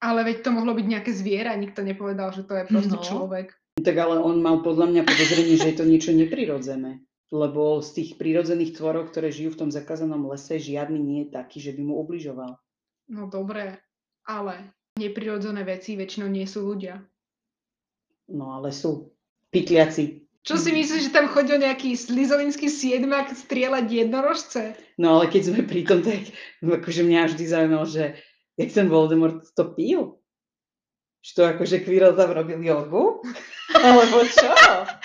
Ale veď to mohlo byť nejaké zviera, nikto nepovedal, že to je proste No. človek. Tak ale on mal podľa mňa podozrenie, že je to niečo neprirodzené. Lebo z tých prírodzených tvorov, ktoré žijú v tom zakázanom lese, žiadny nie je taký, že by mu ubližoval. No dobre, ale neprirodzené veci väčšinou nie sú ľudia. No ale sú pikliaci. Čo si myslíš, že tam chodil nejaký slizovinský siedmak strieľať jednorožce? No ale keď sme pri tom, tak akože mňa vždy zaujímalo, že jak ten Voldemort to pil. Že to akože Quirrell tam robil jogu? (laughs) Alebo čo?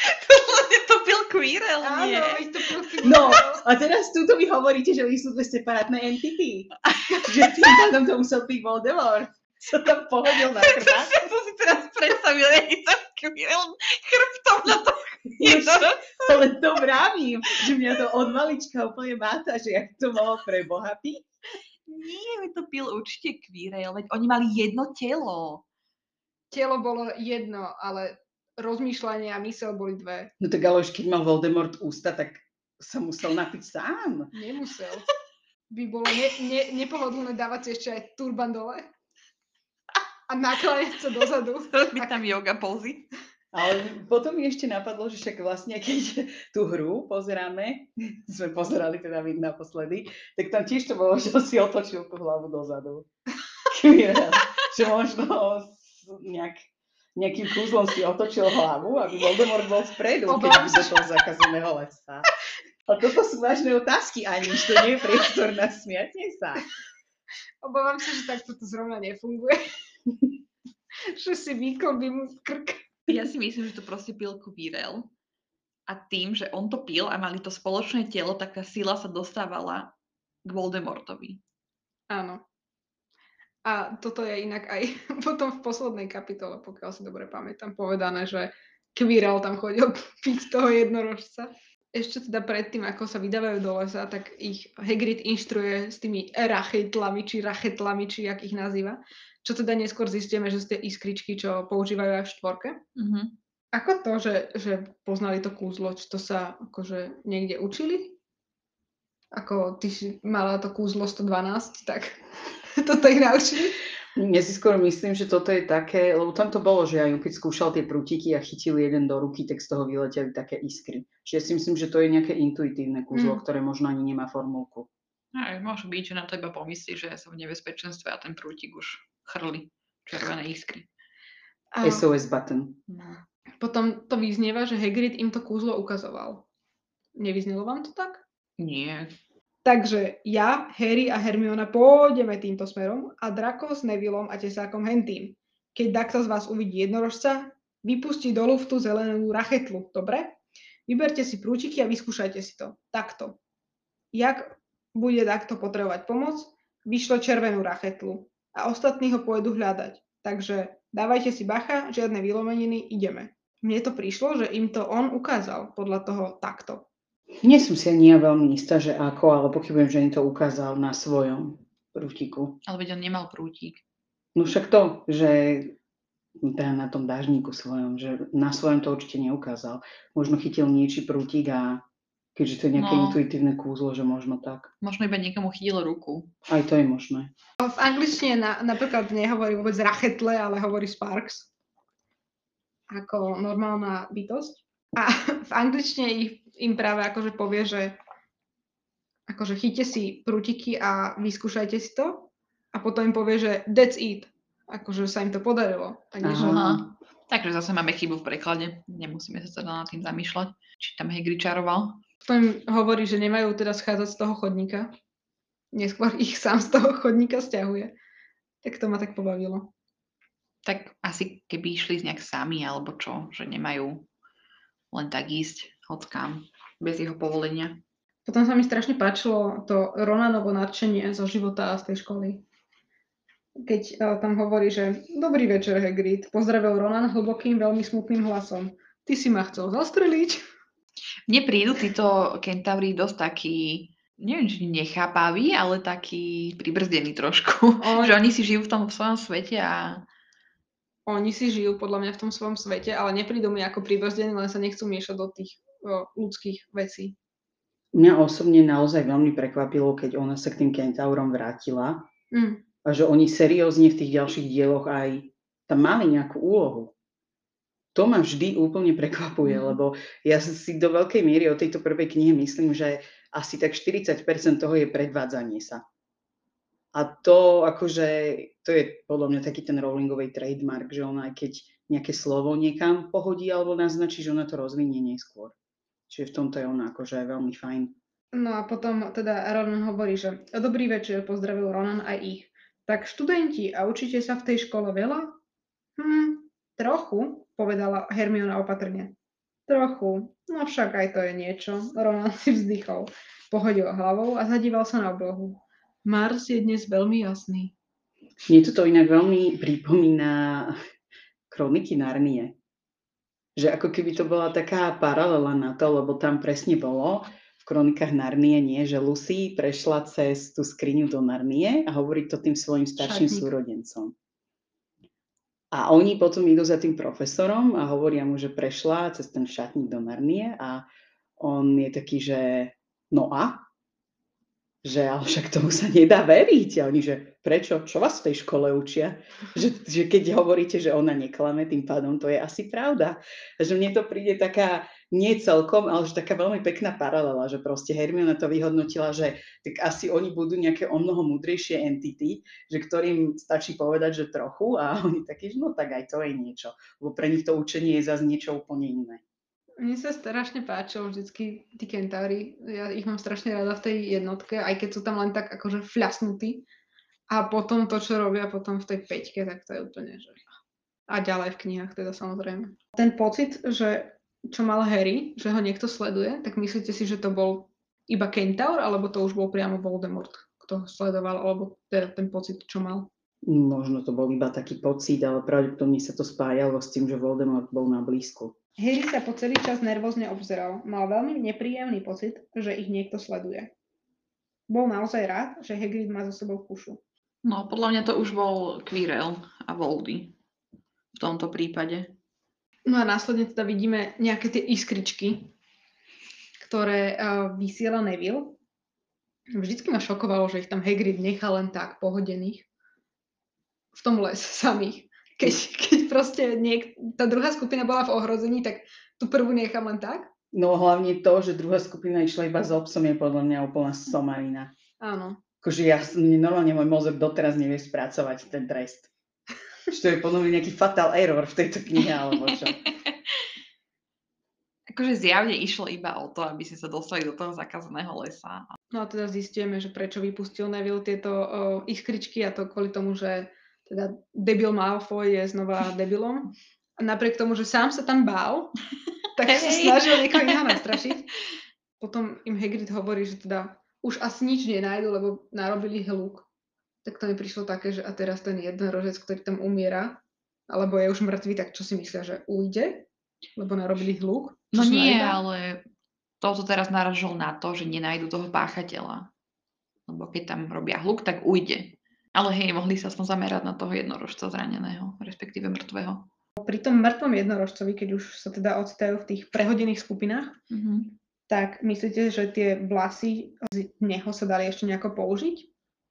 (laughs) to pil Quirrell, nie? Áno, to proste No, a teraz tuto mi hovoríte, že oni sú dve separátne entity. (laughs) že tým pádom to musel byť Voldemort. Sa tam pohodil na (laughs) chrbát. to si teraz predstavil, jak to Quirrell chrbtom na to Ale to vravím, že mňa to od malička úplne máta, že jak to malo pre Boha piť. Nie, to pil určite Quirrell, veď oni mali jedno telo. Telo bolo jedno, ale rozmýšľanie a mysel boli dve. No tak ale už keď mal Voldemort ústa, tak sa musel napiť sám. Nemusel. By bolo ne, ne, nepohodlné dávať si ešte aj turban dole a nakláňať sa dozadu. (laughs) Robiť tam yoga pózy. Ale potom mi ešte napadlo, že však vlastne keď tú hru pozeráme, (laughs) sme pozerali teda my naposledy, tak tam tiež to bolo, (laughs) že si otočil tú hlavu dozadu. Že možno nejak, nejakým kúzlom si otočil hlavu, aby Voldemort bol vpredu, keď by toho zakazeného lesa. A toto sú vážne otázky, Aniž, to nie je priestor na smiatne sa. Obávam sa, že takto to zrovna nefunguje. (laughs) že si vyklbí mu krk. Ja si myslím, že to proste pil Quirrell. A tým, že on to pil a mali to spoločné telo, tak tá sila sa dostávala k Voldemortovi. Áno. A toto je inak aj (laughs) potom v poslednej kapitole, pokiaľ si dobre pamätám, povedané, že Quirrell tam chodil (laughs) piť toho jednorožca. Ešte teda predtým, ako sa vydávajú do lesa, tak ich Hagrid inštruuje s tými rachetlami, či rachetlami, či jak ich nazýva. Čo teda neskôr zistíme, že sú tie iskričky, čo používajú aj v štvorke. Mhm. Ako to, že, že poznali to kúzlo? Či to sa akože niekde učili? Ako ty si mala to kúzlo 112, tak (laughs) toto ich naučili? Ja si skôr myslím, že toto je také, lebo tam to bolo, že aj keď skúšal tie prútiky a chytil jeden do ruky, tak z toho vyleteli také iskry. Čiže ja si myslím, že to je nejaké intuitívne kúzlo, Mm. ktoré možno ani nemá formulku. Aj, môže byť, že na to iba pomyslí, že som v nebezpečenstve a ten prútik už chrli červené iskry. A SOS button. No. potom to vyznieva, že Hagrid im to kúzlo ukazoval. Nevyznelo vám to tak? Nie. Takže ja, Harry a Hermiona pôjdeme týmto smerom a Draco s Nevillom a tesákom hentým. Keď takto z vás uvidí jednorožca, vypustí do luftu zelenú rachetlu, dobre? Vyberte si prúčiky a vyskúšajte si to. Takto. Jak bude takto potrebovať pomoc, vyšlo červenú rachetlu a ostatní ho pôjdu hľadať. Takže dávajte si bacha, žiadne vylomeniny, ideme. Mne to prišlo, že im to on ukázal podľa toho takto. Nie som si ani ja veľmi istá, že ako, ale pochybujem, že im to ukázal na svojom prútiku. Ale veď on nemal prútik. No však to, že teda na tom dážniku svojom, že na svojom to určite neukázal. Možno chytil niečí prútik a keďže to je nejaké No. intuitívne kúzlo, že možno tak. Možno iba niekomu chytil ruku. Aj to je možné. V angličtine na, napríklad nehovorí vôbec rachetle, ale hovorí Sparks. Ako normálna bytosť. A (laughs) v angličtine ich, im práve akože povie, že akože chyťte si prútiky a vyskúšajte si to. A potom im povie, že that's it. Akože sa im to podarilo. A nie, že... Aha. Takže zase máme chybu v preklade. Nemusíme sa teda nad tým zamýšľať. Či tam Hagrid čaroval. Potom hovorí, že nemajú teda schádzať z toho chodníka. Neskôr ich sám z toho chodníka stiahuje. Tak to ma tak pobavilo. Tak asi keby išli z nejak sami alebo čo, že nemajú len tak ísť hockám. bez jeho povolenia. Potom sa mi strašne páčilo to Ronanovo nadšenie zo života a z tej školy. Keď uh, tam hovorí, že dobrý večer, Hagrid, pozdravil Ronan hlbokým, veľmi smutným hlasom. Ty si ma chcel zastreliť? Mne prídu títo kentauri dosť takí, neviem, či nechápaví, ale takí pribrzdení trošku. On- že oni si žijú v tom svojom svete a Oni si žijú podľa mňa v tom svojom svete, ale neprídu mi ako pribrzdení, len sa nechcú miešať do tých uh, ľudských vecí. Mňa osobne naozaj veľmi prekvapilo, keď ona sa k tým kentaurom vrátila Mm. a že oni seriózne v tých ďalších dieloch aj tam mali nejakú úlohu. To ma vždy úplne prekvapuje, Mhm. lebo ja si do veľkej miery o tejto prvej knihe myslím, že asi tak 40% toho je predvádzanie sa. A to akože, to je podľa mňa taký ten Rowlingovej trademark, že ona aj keď nejaké slovo niekam pohodí alebo naznačí, že ona to rozvinie neskôr. Čiže v tomto je ona akože veľmi fajn. No a potom teda Ronan hovorí, že dobrý večer, pozdravil Ronan aj ich. Tak študenti, a učíte sa v tej škole veľa? Hm, trochu, povedala Hermiona opatrne. Trochu, no však aj to je niečo. Ronan si vzdychol, pohodil hlavou a zadíval sa na oblohu. Mars je dnes veľmi jasný. Mne to inak veľmi pripomína kroniky Narnie. Že ako keby to bola taká paralela na to, lebo tam presne bolo v kronikách Narnie, nie, že Lucy prešla cez tú skriňu do Narnie a hovorí to tým svojim starším Šatník. súrodencom. A oni potom idú za tým profesorom a hovoria mu, že prešla cez ten šatník do Narnie a on je taký, že no a? Že ale však tomu sa nedá veriť. A oni, že prečo? Čo vás v tej škole učia? Že, že keď hovoríte, že ona neklame, tým pádom to je asi pravda. A že mne to príde taká, nie celkom, ale že taká veľmi pekná paralela, že proste Hermiona to vyhodnotila, že tak asi oni budú nejaké o mnoho múdrejšie entity, že ktorým stačí povedať, že trochu a (laughs) oni takí, že no tak aj to je niečo. Lebo pre nich to učenie je zase niečo úplne iné. Mne sa strašne páčilo vždycky tí kentári. Ja ich mám strašne rada v tej jednotke, aj keď sú tam len tak akože fľasnutí. A potom to, čo robia potom v tej peťke, tak to je úplne, že... A ďalej v knihách teda samozrejme. Ten pocit, že čo mal Harry, že ho niekto sleduje, tak myslíte si, že to bol iba kentaur, alebo to už bol priamo Voldemort, kto ho sledoval, alebo teda ten pocit, čo mal? Možno to bol iba taký pocit, ale pravdepodobne sa to spájalo s tým, že Voldemort bol na blízku. Harry sa po celý čas nervózne obzeral. Mal veľmi nepríjemný pocit, že ich niekto sleduje. Bol naozaj rád, že Hagrid má so sebou kušu. no podľa mňa to už bol Quirrell a Voldy v tomto prípade. No a následne teda vidíme nejaké tie iskričky, ktoré uh, vysiela Neville. Vždycky ma šokovalo, že ich tam Hagrid nechá len tak pohodených v tom lese samých. Keď, keď proste niek- tá druhá skupina bola v ohrození, tak tú prvú nechám len tak. No hlavne to, že druhá skupina išla iba s obsom, je podľa mňa úplná somarina. Áno. Akože ja, normálne môj mozog doteraz nevie spracovať ten trest. To je podľa mňa nejaký fatal error v tejto knihe, alebo čo. (laughs) Akože zjavne išlo iba o to, aby si sa dostali do toho zakázaného lesa. No a teda zistíme, že prečo vypustil Neville tieto uh, iskričky a to kvôli tomu, že teda debil Malfoy je znova (laughs) debilom. A napriek tomu, že sám sa tam bál, (laughs) tak sa Hej. snažil niekoho iného nastrašiť. Potom im Hagrid hovorí, že teda už asi nič nenájdu, lebo narobili hluk. Tak to mi prišlo také, že a teraz ten jeden rožec, ktorý tam umiera, alebo je už mŕtvý, tak čo si myslia, že ujde? Lebo narobili hluk? No nie, najba? ale toto teraz naražil na to, že nenajdu toho páchateľa. Lebo keď tam robia hluk, tak ujde. Ale hej, mohli sa aspoň zamerať na toho jednorožca zraneného, respektíve mŕtvého. Pri tom mŕtvom jednorožcovi, keď už sa teda ocitajú v tých prehodených skupinách, Mhm. tak myslíte, že tie vlasy z neho sa dali ešte nejako použiť?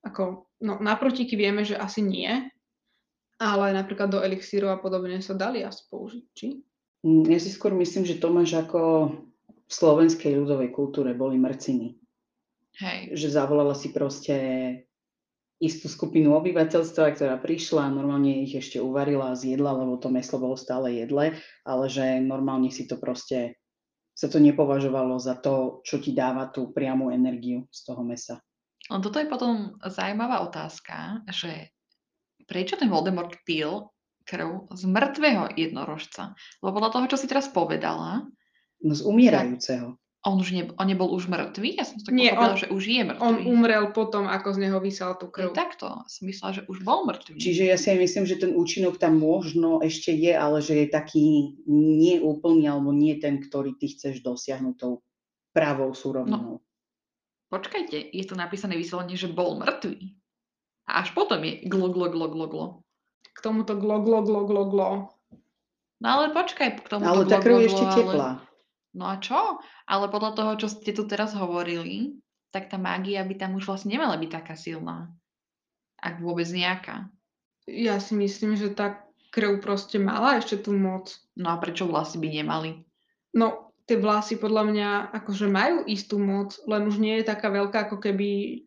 Ako, no, na protiky vieme, že asi nie, ale napríklad do elixíru a podobne sa dali asi použiť, či? Mm, Ja si skôr myslím, že to máš ako v slovenskej ľudovej kultúre boli mrciny. Hej. Že zavolala si proste istú skupinu obyvateľstva, ktorá prišla a normálne ich ešte uvarila a zjedla, lebo to meslo bolo stále jedle, ale že normálne si to proste, sa to nepovažovalo za to, čo ti dáva tú priamu energiu z toho mesa. Len toto je potom zaujímavá otázka, že prečo ten Voldemort pil krv z mŕtvého jednorožca? Lebo podľa toho, čo si teraz povedala, No z umierajúceho. On už ne, on nebol už mŕtvý? Ja som to tak Nie, on- že už je mŕtvý. On umrel potom, ako z neho vysal tú Je krv. takto. Som myslela, že už bol mŕtvý. Čiže ja si aj myslím, že ten účinok tam možno ešte je, ale že je taký neúplný alebo nie ten, ktorý ty chceš dosiahnuť tou pravou súrovinou. Počkajte, je tu napísané vyslovene, že bol mŕtvý. A až potom je glo, glo, glo, glo, glo. K tomuto glo, glo, glo, glo, glo. No ale počkaj, k tomu ale tá krv je ešte teplá. No a čo? Ale podľa toho, čo ste tu teraz hovorili, tak tá mágia by tam už vlastne nemala byť taká silná. Ak vôbec nejaká. Ja si myslím, že tá krv proste mala ešte tú moc. No a prečo vlasy by nemali? No, tie vlasy podľa mňa akože majú istú moc, len už nie je taká veľká, ako keby...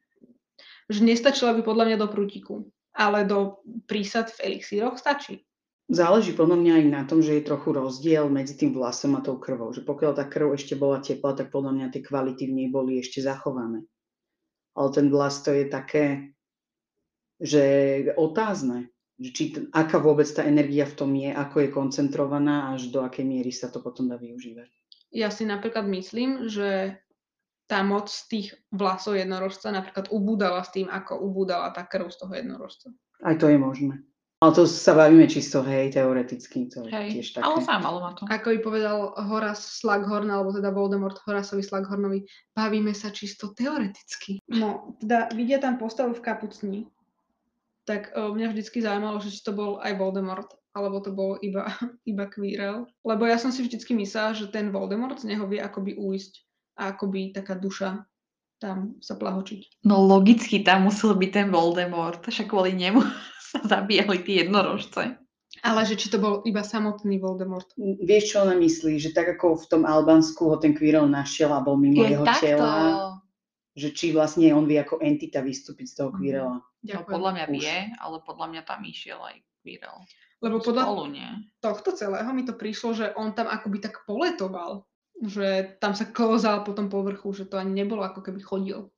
Že nestačila by podľa mňa do prútiku. Ale do prísad v elixíroch stačí. Záleží podľa mňa aj na tom, že je trochu rozdiel medzi tým vlasom a tou krvou. Že pokiaľ tá krv ešte bola teplá, tak podľa mňa tie kvality v nej boli ešte zachované. Ale ten vlas to je také, že otázne, že či, aká vôbec tá energia v tom je, ako je koncentrovaná, až do akej miery sa to potom dá využívať. Ja si napríklad myslím, že tá moc z tých vlasov jednorožca napríklad ubúdala s tým, ako ubúdala tá krv z toho jednorožca. Aj to je možné. Ale to sa bavíme čisto, hej, teoreticky, to je tiež Hej, také. ale zámalo ma to. Ako by povedal Horace Slughorn, alebo teda Voldemort Horaceovi Slughornovi, bavíme sa čisto teoreticky. No, teda vidia tam postavu v kapucni, tak uh, mňa vždycky zaujímalo, že či to bol aj Voldemort, alebo to bol iba, (laughs) iba Quirrell. Lebo ja som si vždycky myslela, že ten Voldemort z neho vie akoby újsť a akoby taká duša tam sa plahočiť. No logicky tam musel byť ten Voldemort, však kvôli nemu (laughs) sa zabíjali tie jednorožce. Ale že či to bol iba samotný Voldemort. Vieš, čo ona myslí? Že tak ako v tom Albánsku ho ten Quirrell našiel a bol mimo jeho tela, že či vlastne on vie ako entita vystúpiť z toho Mhm. Quirrella. No Ďakujem. podľa mňa Už. vie, ale podľa mňa tam išiel aj Quirrell. Lebo podľa Spolu, nie? tohto celého mi to prišlo, že on tam akoby tak poletoval. Že tam sa klozal po tom povrchu, že to ani nebolo ako keby chodil.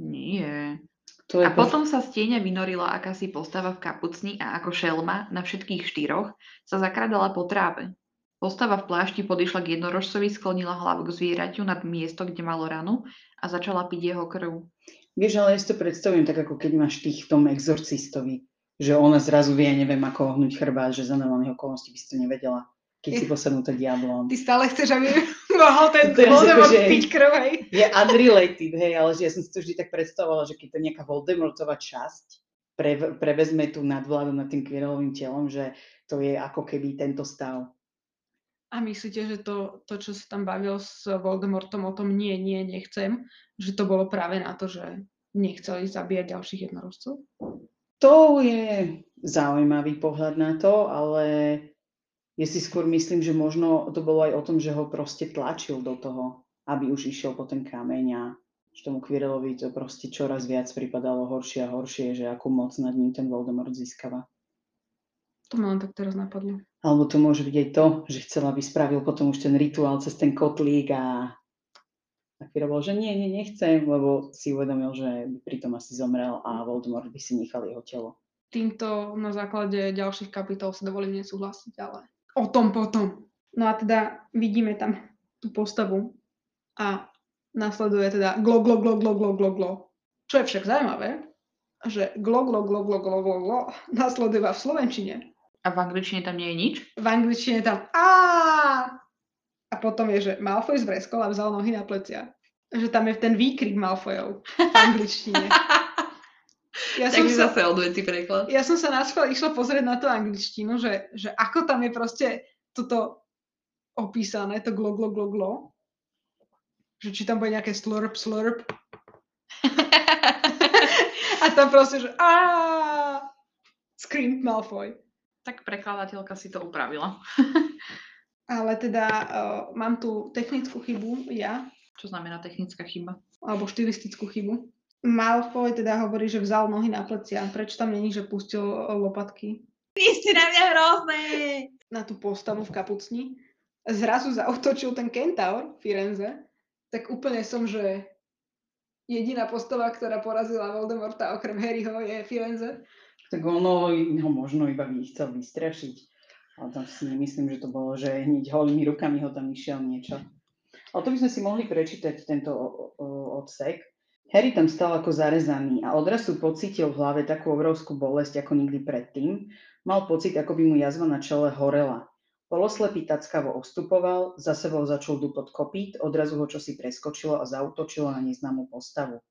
Nie. To je A potom sa z tieňa vynorila akási postava v kapucni a ako šelma na všetkých štyroch sa zakradala po tráve. Postava v plášti podišla k jednorožcovi, sklonila hlavu k zvieraťu nad miesto, kde malo ranu a začala piť jeho krv. Vieš, ale ja si to predstavujem tak, ako keď máš tých v tom exorcistovi, že ona zrazu vie, neviem, ako ohnúť chrbát, že za normálnych okolností by si to nevedela, keď si posadnutá diablom. Ty stále chceš, aby (laughs) mohol ten Voldemort akože- piť krv, hej? Je unrelated, hej, ale že ja som si to vždy tak predstavovala, že keď to nejaká Voldemortová časť pre, prevezme tú nadvládu nad tým Quirrellovým telom, že to je ako keby tento stav. A myslíte, že to, to, čo sa tam bavil s Voldemortom o tom nie, nie, nechcem, že to bolo práve na to, že nechceli zabíjať ďalších jednorožcov? To je zaujímavý pohľad na to, ale ja si skôr myslím, že možno to bolo aj o tom, že ho proste tlačil do toho, aby už išiel po ten kameň a že tomu Quirrellovi to proste čoraz viac pripadalo horšie a horšie, že akú moc nad ním ten Voldemort získava. To ma len tak teraz napadlo. Alebo to môže byť aj to, že chcela, aby spravil potom už ten rituál cez ten kotlík a a Quirrell bol, že nie, nie, nechcem, lebo si uvedomil, že by pritom asi zomrel a Voldemort by si nechal jeho telo. Týmto na základe ďalších kapitol sa dovolím nesúhlasiť, ale o tom potom. No a teda vidíme tam tú postavu a nasleduje teda glo, glo, glo, glo, glo, glo, glo. Čo je však zaujímavé, že glo, glo, glo, glo, glo, glo, glo nasleduje v slovenčine. A v angličtine tam nie je nič? V angličtine tam a a potom je, že Malfoy zvreskol a vzal nohy na plecia. Že tam je ten výkrik Malfoyov v angličtine. (laughs) Ja som, Takže sa, zase odveci preklad. ja som sa na išla pozrieť na tú angličtinu, že, že ako tam je proste toto opísané, to glo, glo, glo, glo. Že či tam bude nejaké slurp, slurp. (laughs) A tam proste, že a screamed Malfoy. Tak prekladateľka si to upravila. (laughs) Ale teda uh, mám tu technickú chybu, ja, Čo znamená technická chyba? alebo štilistickú chybu. Malfoy teda hovorí, že vzal nohy na plecia. Prečo tam není, že pustil eh, lopatky Vy ste na mňa hrozné! na tú postavu v kapucni? Zrazu zautočil ten kentaur Firenze. Tak úplne som, že jediná postava, ktorá porazila Voldemorta okrem Harryho je Firenze. Tak ono ho možno iba by chcel vystrašiť. Ale tam si nemyslím, že to bolo, že hneď holými rukami ho tam išiel niečo. Ale to by sme si mohli prečítať tento odsek. Harry tam stal ako zarezaný a odrazu pocítil v hlave takú obrovskú bolesť ako nikdy predtým. Mal pocit, ako by mu jazva na čele horela. Poloslepý tackavo ostupoval, za sebou začal dupot kopít, odrazu ho čosi preskočilo a zautočilo na neznámú postavu.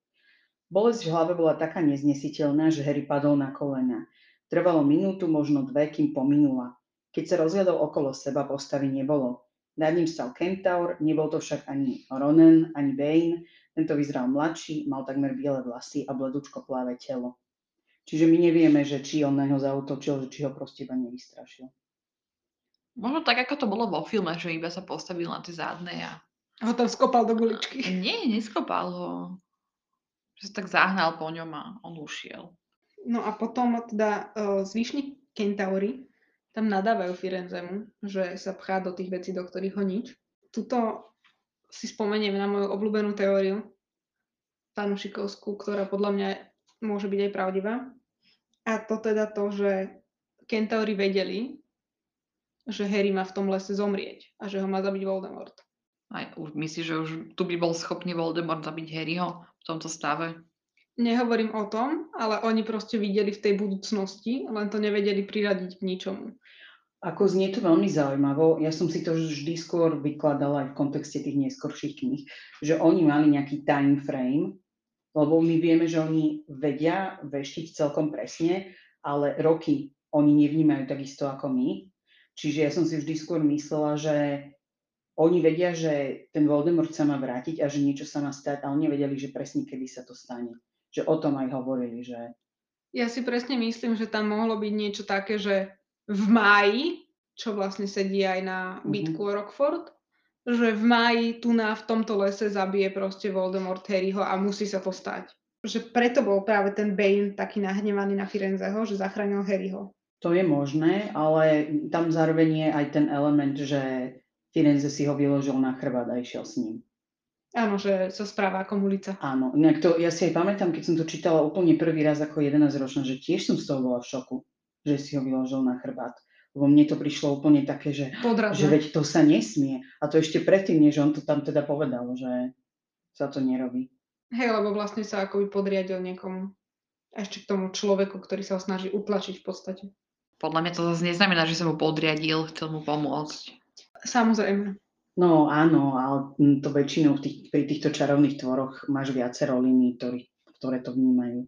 Bolesť v hlave bola taká neznesiteľná, že Harry padol na kolena. Trvalo minútu, možno dve, kým pominula. Keď sa rozhľadol okolo seba, postavy nebolo. Nad ním stal Kentaur, nebol to však ani Ronan, ani Bane, tento vyzeral mladší, mal takmer biele vlasy a bledučko pláve telo. Čiže my nevieme, že či on na neho zautočil, že či ho proste iba nevystrašil. Možno tak, ako to bolo vo filme, že iba sa postavil na tie zádne a... Ho tam skopal do guličky. Nie, neskopal ho. Že sa tak zahnal po ňom a on ušiel. No a potom teda uh, zvyšní kentauri tam nadávajú Firenzemu, že sa pchá do tých vecí, do ktorých ho nič. Tuto si spomeniem na moju obľúbenú teóriu, Šikovskú, ktorá podľa mňa môže byť aj pravdivá. A to teda to, že Kentauri vedeli, že Harry má v tom lese zomrieť a že ho má zabiť Voldemort. Aj, už myslíš, že už tu by bol schopný Voldemort zabiť Harryho v tomto stave? Nehovorím o tom, ale oni proste videli v tej budúcnosti, len to nevedeli priradiť k ničomu. Ako znie to veľmi zaujímavo, ja som si to vždy skôr vykladala aj v kontexte tých neskorších kníh, že oni mali nejaký time frame, lebo my vieme, že oni vedia veštiť celkom presne, ale roky oni nevnímajú takisto ako my. Čiže ja som si vždy skôr myslela, že oni vedia, že ten Voldemort sa má vrátiť a že niečo sa má stať, ale nevedeli, že presne kedy sa to stane. Že o tom aj hovorili, že... Ja si presne myslím, že tam mohlo byť niečo také, že v máji, čo vlastne sedí aj na mhm. bitku mm-hmm. o Rockford, že v máji tu na v tomto lese zabije proste Voldemort Harryho a musí sa to stať. Že preto bol práve ten Bane taký nahnevaný na Firenzeho, že zachránil Harryho. To je možné, ale tam zároveň je aj ten element, že Firenze si ho vyložil na chrbát a išiel s ním. Áno, že sa správa ako mulica. Áno, inak to, ja si aj pamätám, keď som to čítala úplne prvý raz ako 11-ročná, že tiež som z toho bola v šoku že si ho vyložil na chrbát. Lebo mne to prišlo úplne také, že, že veď to sa nesmie. A to ešte predtým, než on to tam teda povedal, že sa to nerobí. Hej, lebo vlastne sa akoby podriadil niekomu. A ešte k tomu človeku, ktorý sa ho snaží utlačiť v podstate. Podľa mňa to zase neznamená, že sa mu podriadil, chcel mu pomôcť. Samozrejme. No áno, ale to väčšinou tých, pri týchto čarovných tvoroch máš viacero línií, ktoré to vnímajú.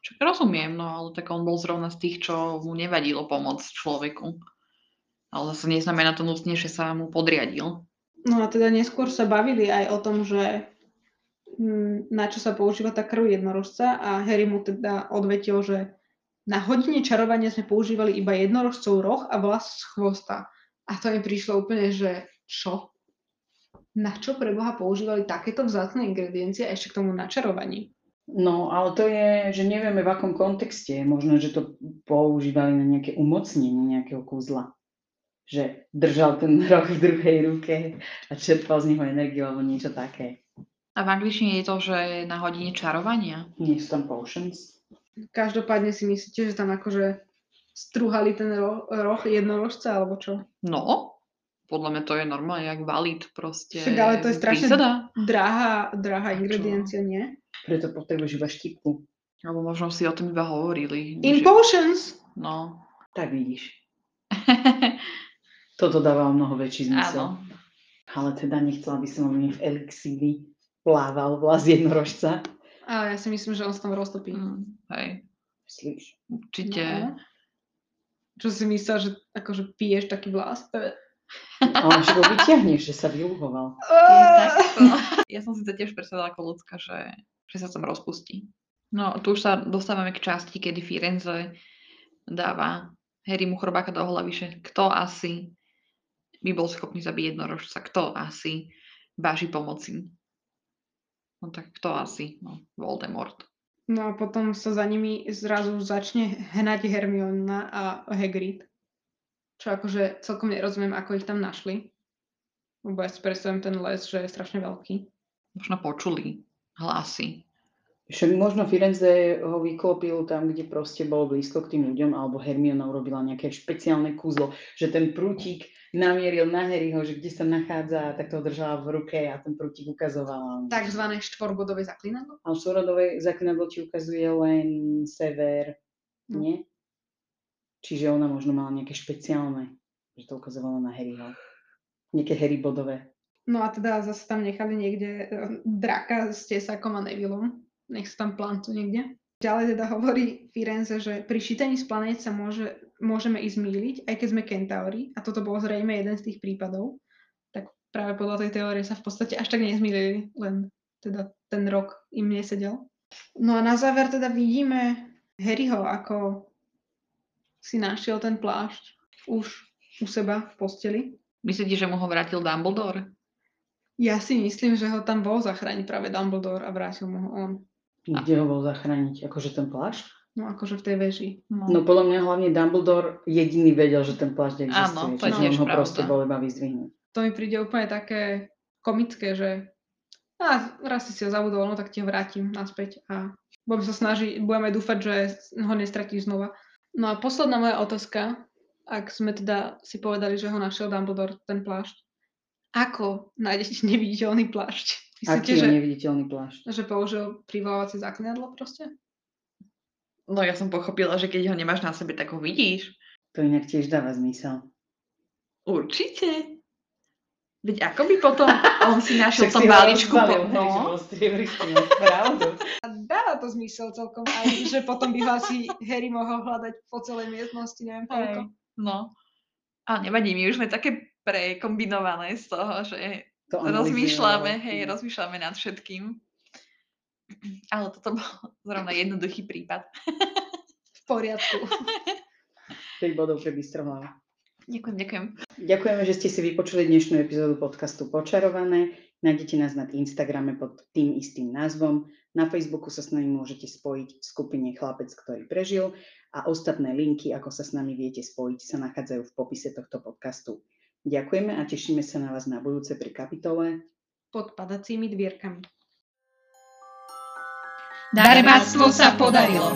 Čo rozumiem, no ale tak on bol zrovna z tých, čo mu nevadilo pomôcť človeku. Ale zase neznamená to nutne, že sa mu podriadil. No a teda neskôr sa bavili aj o tom, že hm, na čo sa používa tá krv jednorožca a Harry mu teda odvetil, že na hodine čarovania sme používali iba jednorožcov roh a vlas z chvosta. A to mi prišlo úplne, že čo? Na čo pre Boha používali takéto vzácne ingrediencie a ešte k tomu na čarovaní? No, ale to je, že nevieme v akom kontexte. Možno, že to používali na nejaké umocnenie nejakého kúzla. Že držal ten (laughs) roh v druhej ruke a čerpal z neho energiu alebo niečo také. A v angličtine je to, že na hodine čarovania? Nie sú tam potions. Každopádne si myslíte, že tam akože strúhali ten roh, roh jednorožca alebo čo? No, podľa mňa to je normálne, jak valid proste. Však ale to je strašne drahá, drahá ingrediencia, nie? Preto potrebuješ iba štipku. Alebo možno si o tom iba hovorili. In že... potions! No. Tak vidíš. (laughs) Toto dáva mnoho väčší zmysel. Áno. Ale teda nechcela by som, aby v elixíri plával vlas jednorožca. A ja si myslím, že on sa tam roztopí. Mm, hej. Myslíš? Určite. No. Čo si myslel, že akože piješ taký vlas? Ale že ho vyťahneš, že sa vyluhoval. Ja som si to tiež predstavila ako ľudská, že že sa tam rozpustí. No, tu už sa dostávame k časti, kedy Firenze dáva Harry mu chrobáka do hlavy, že kto asi by bol schopný zabiť jednorožca, kto asi váži pomoci. No tak kto asi? No, Voldemort. No a potom sa za nimi zrazu začne hnať Hermiona a Hagrid. Čo akože celkom nerozumiem, ako ich tam našli. Lebo ja si predstavím ten les, že je strašne veľký. Možno počuli hlasy. Však možno Firenze ho vyklopil tam, kde proste bol blízko k tým ľuďom, alebo Hermiona urobila nejaké špeciálne kúzlo, že ten prútik namieril na Harryho, že kde sa nachádza, tak to držala v ruke a ten prútik ukazovala. Takzvané štvorbodové zaklinadlo? A štvorbodové zaklinadlo ti ukazuje len sever, No. nie? Čiže ona možno mala nejaké špeciálne, že to ukazovalo na Harryho. Nejaké Harrybodové. No a teda zase tam nechali niekde eh, draka s Tesakom a Nevillom. Nech sa tam plantu niekde. Ďalej teda hovorí Firenze, že pri šítení z planét sa môže, môžeme ísť míliť, aj keď sme kentauri. A toto bol zrejme jeden z tých prípadov. Tak práve podľa tej teórie sa v podstate až tak nezmýlili, len teda ten rok im nesedel. No a na záver teda vidíme Harryho, ako si našiel ten plášť už u seba v posteli. Myslíte, že mu ho vrátil Dumbledore? Ja si myslím, že ho tam bol zachrániť práve Dumbledore a vrátil mu ho on. Kde ho bol zachrániť? Akože ten plášť? No akože v tej veži. No podľa mňa hlavne Dumbledore jediný vedel, že ten plášť existuje. Áno, to je tiež ho pravda. proste bol iba vyzdvihnúť. To mi príde úplne také komické, že a raz si si ho zabudol, no tak ti ho vrátim naspäť a budeme sa snažiť, budeme dúfať, že ho nestratíš znova. No a posledná moja otázka, ak sme teda si povedali, že ho našiel Dumbledore, ten plášť. Ako nájdeš neviditeľný plášť? (laughs) Myslíte, Aký je že, neviditeľný plášť? že použil privolávacie zaklinadlo proste? No ja som pochopila, že keď ho nemáš na sebe, tak ho vidíš. To inak tiež dáva zmysel. Určite. Veď ako by potom (laughs) on si našiel ho balíčku. Po... No, pravdu. (laughs) Dáva to zmysel celkom aj, (laughs) že potom by ho asi Harry mohol hľadať po celej miestnosti, neviem koľko. hej, no. A nevadí, my už sme také prekombinované z toho, že To rozmýšľame, ale- hej, rozmýšľame nad všetkým. (clears throat) Ale toto bol zrovna jednoduchý prípad. V poriadku. (laughs) 5 bodov pre Bystrohlava. Ďakujem, ďakujem. Ďakujeme, že ste si vypočuli dnešnú epizódu podcastu Počarované. Nájdete nás na Instagrame pod tým istým názvom. Na Facebooku sa s nami môžete spojiť v skupine Chlapec, ktorý prežil a ostatné linky, ako sa s nami viete spojiť, sa nachádzajú v popise tohto podcastu. Ďakujeme a tešíme sa na vás na budúce pri kapitole. Pod padacími dvierkami. Darebáctvo sa podarilo.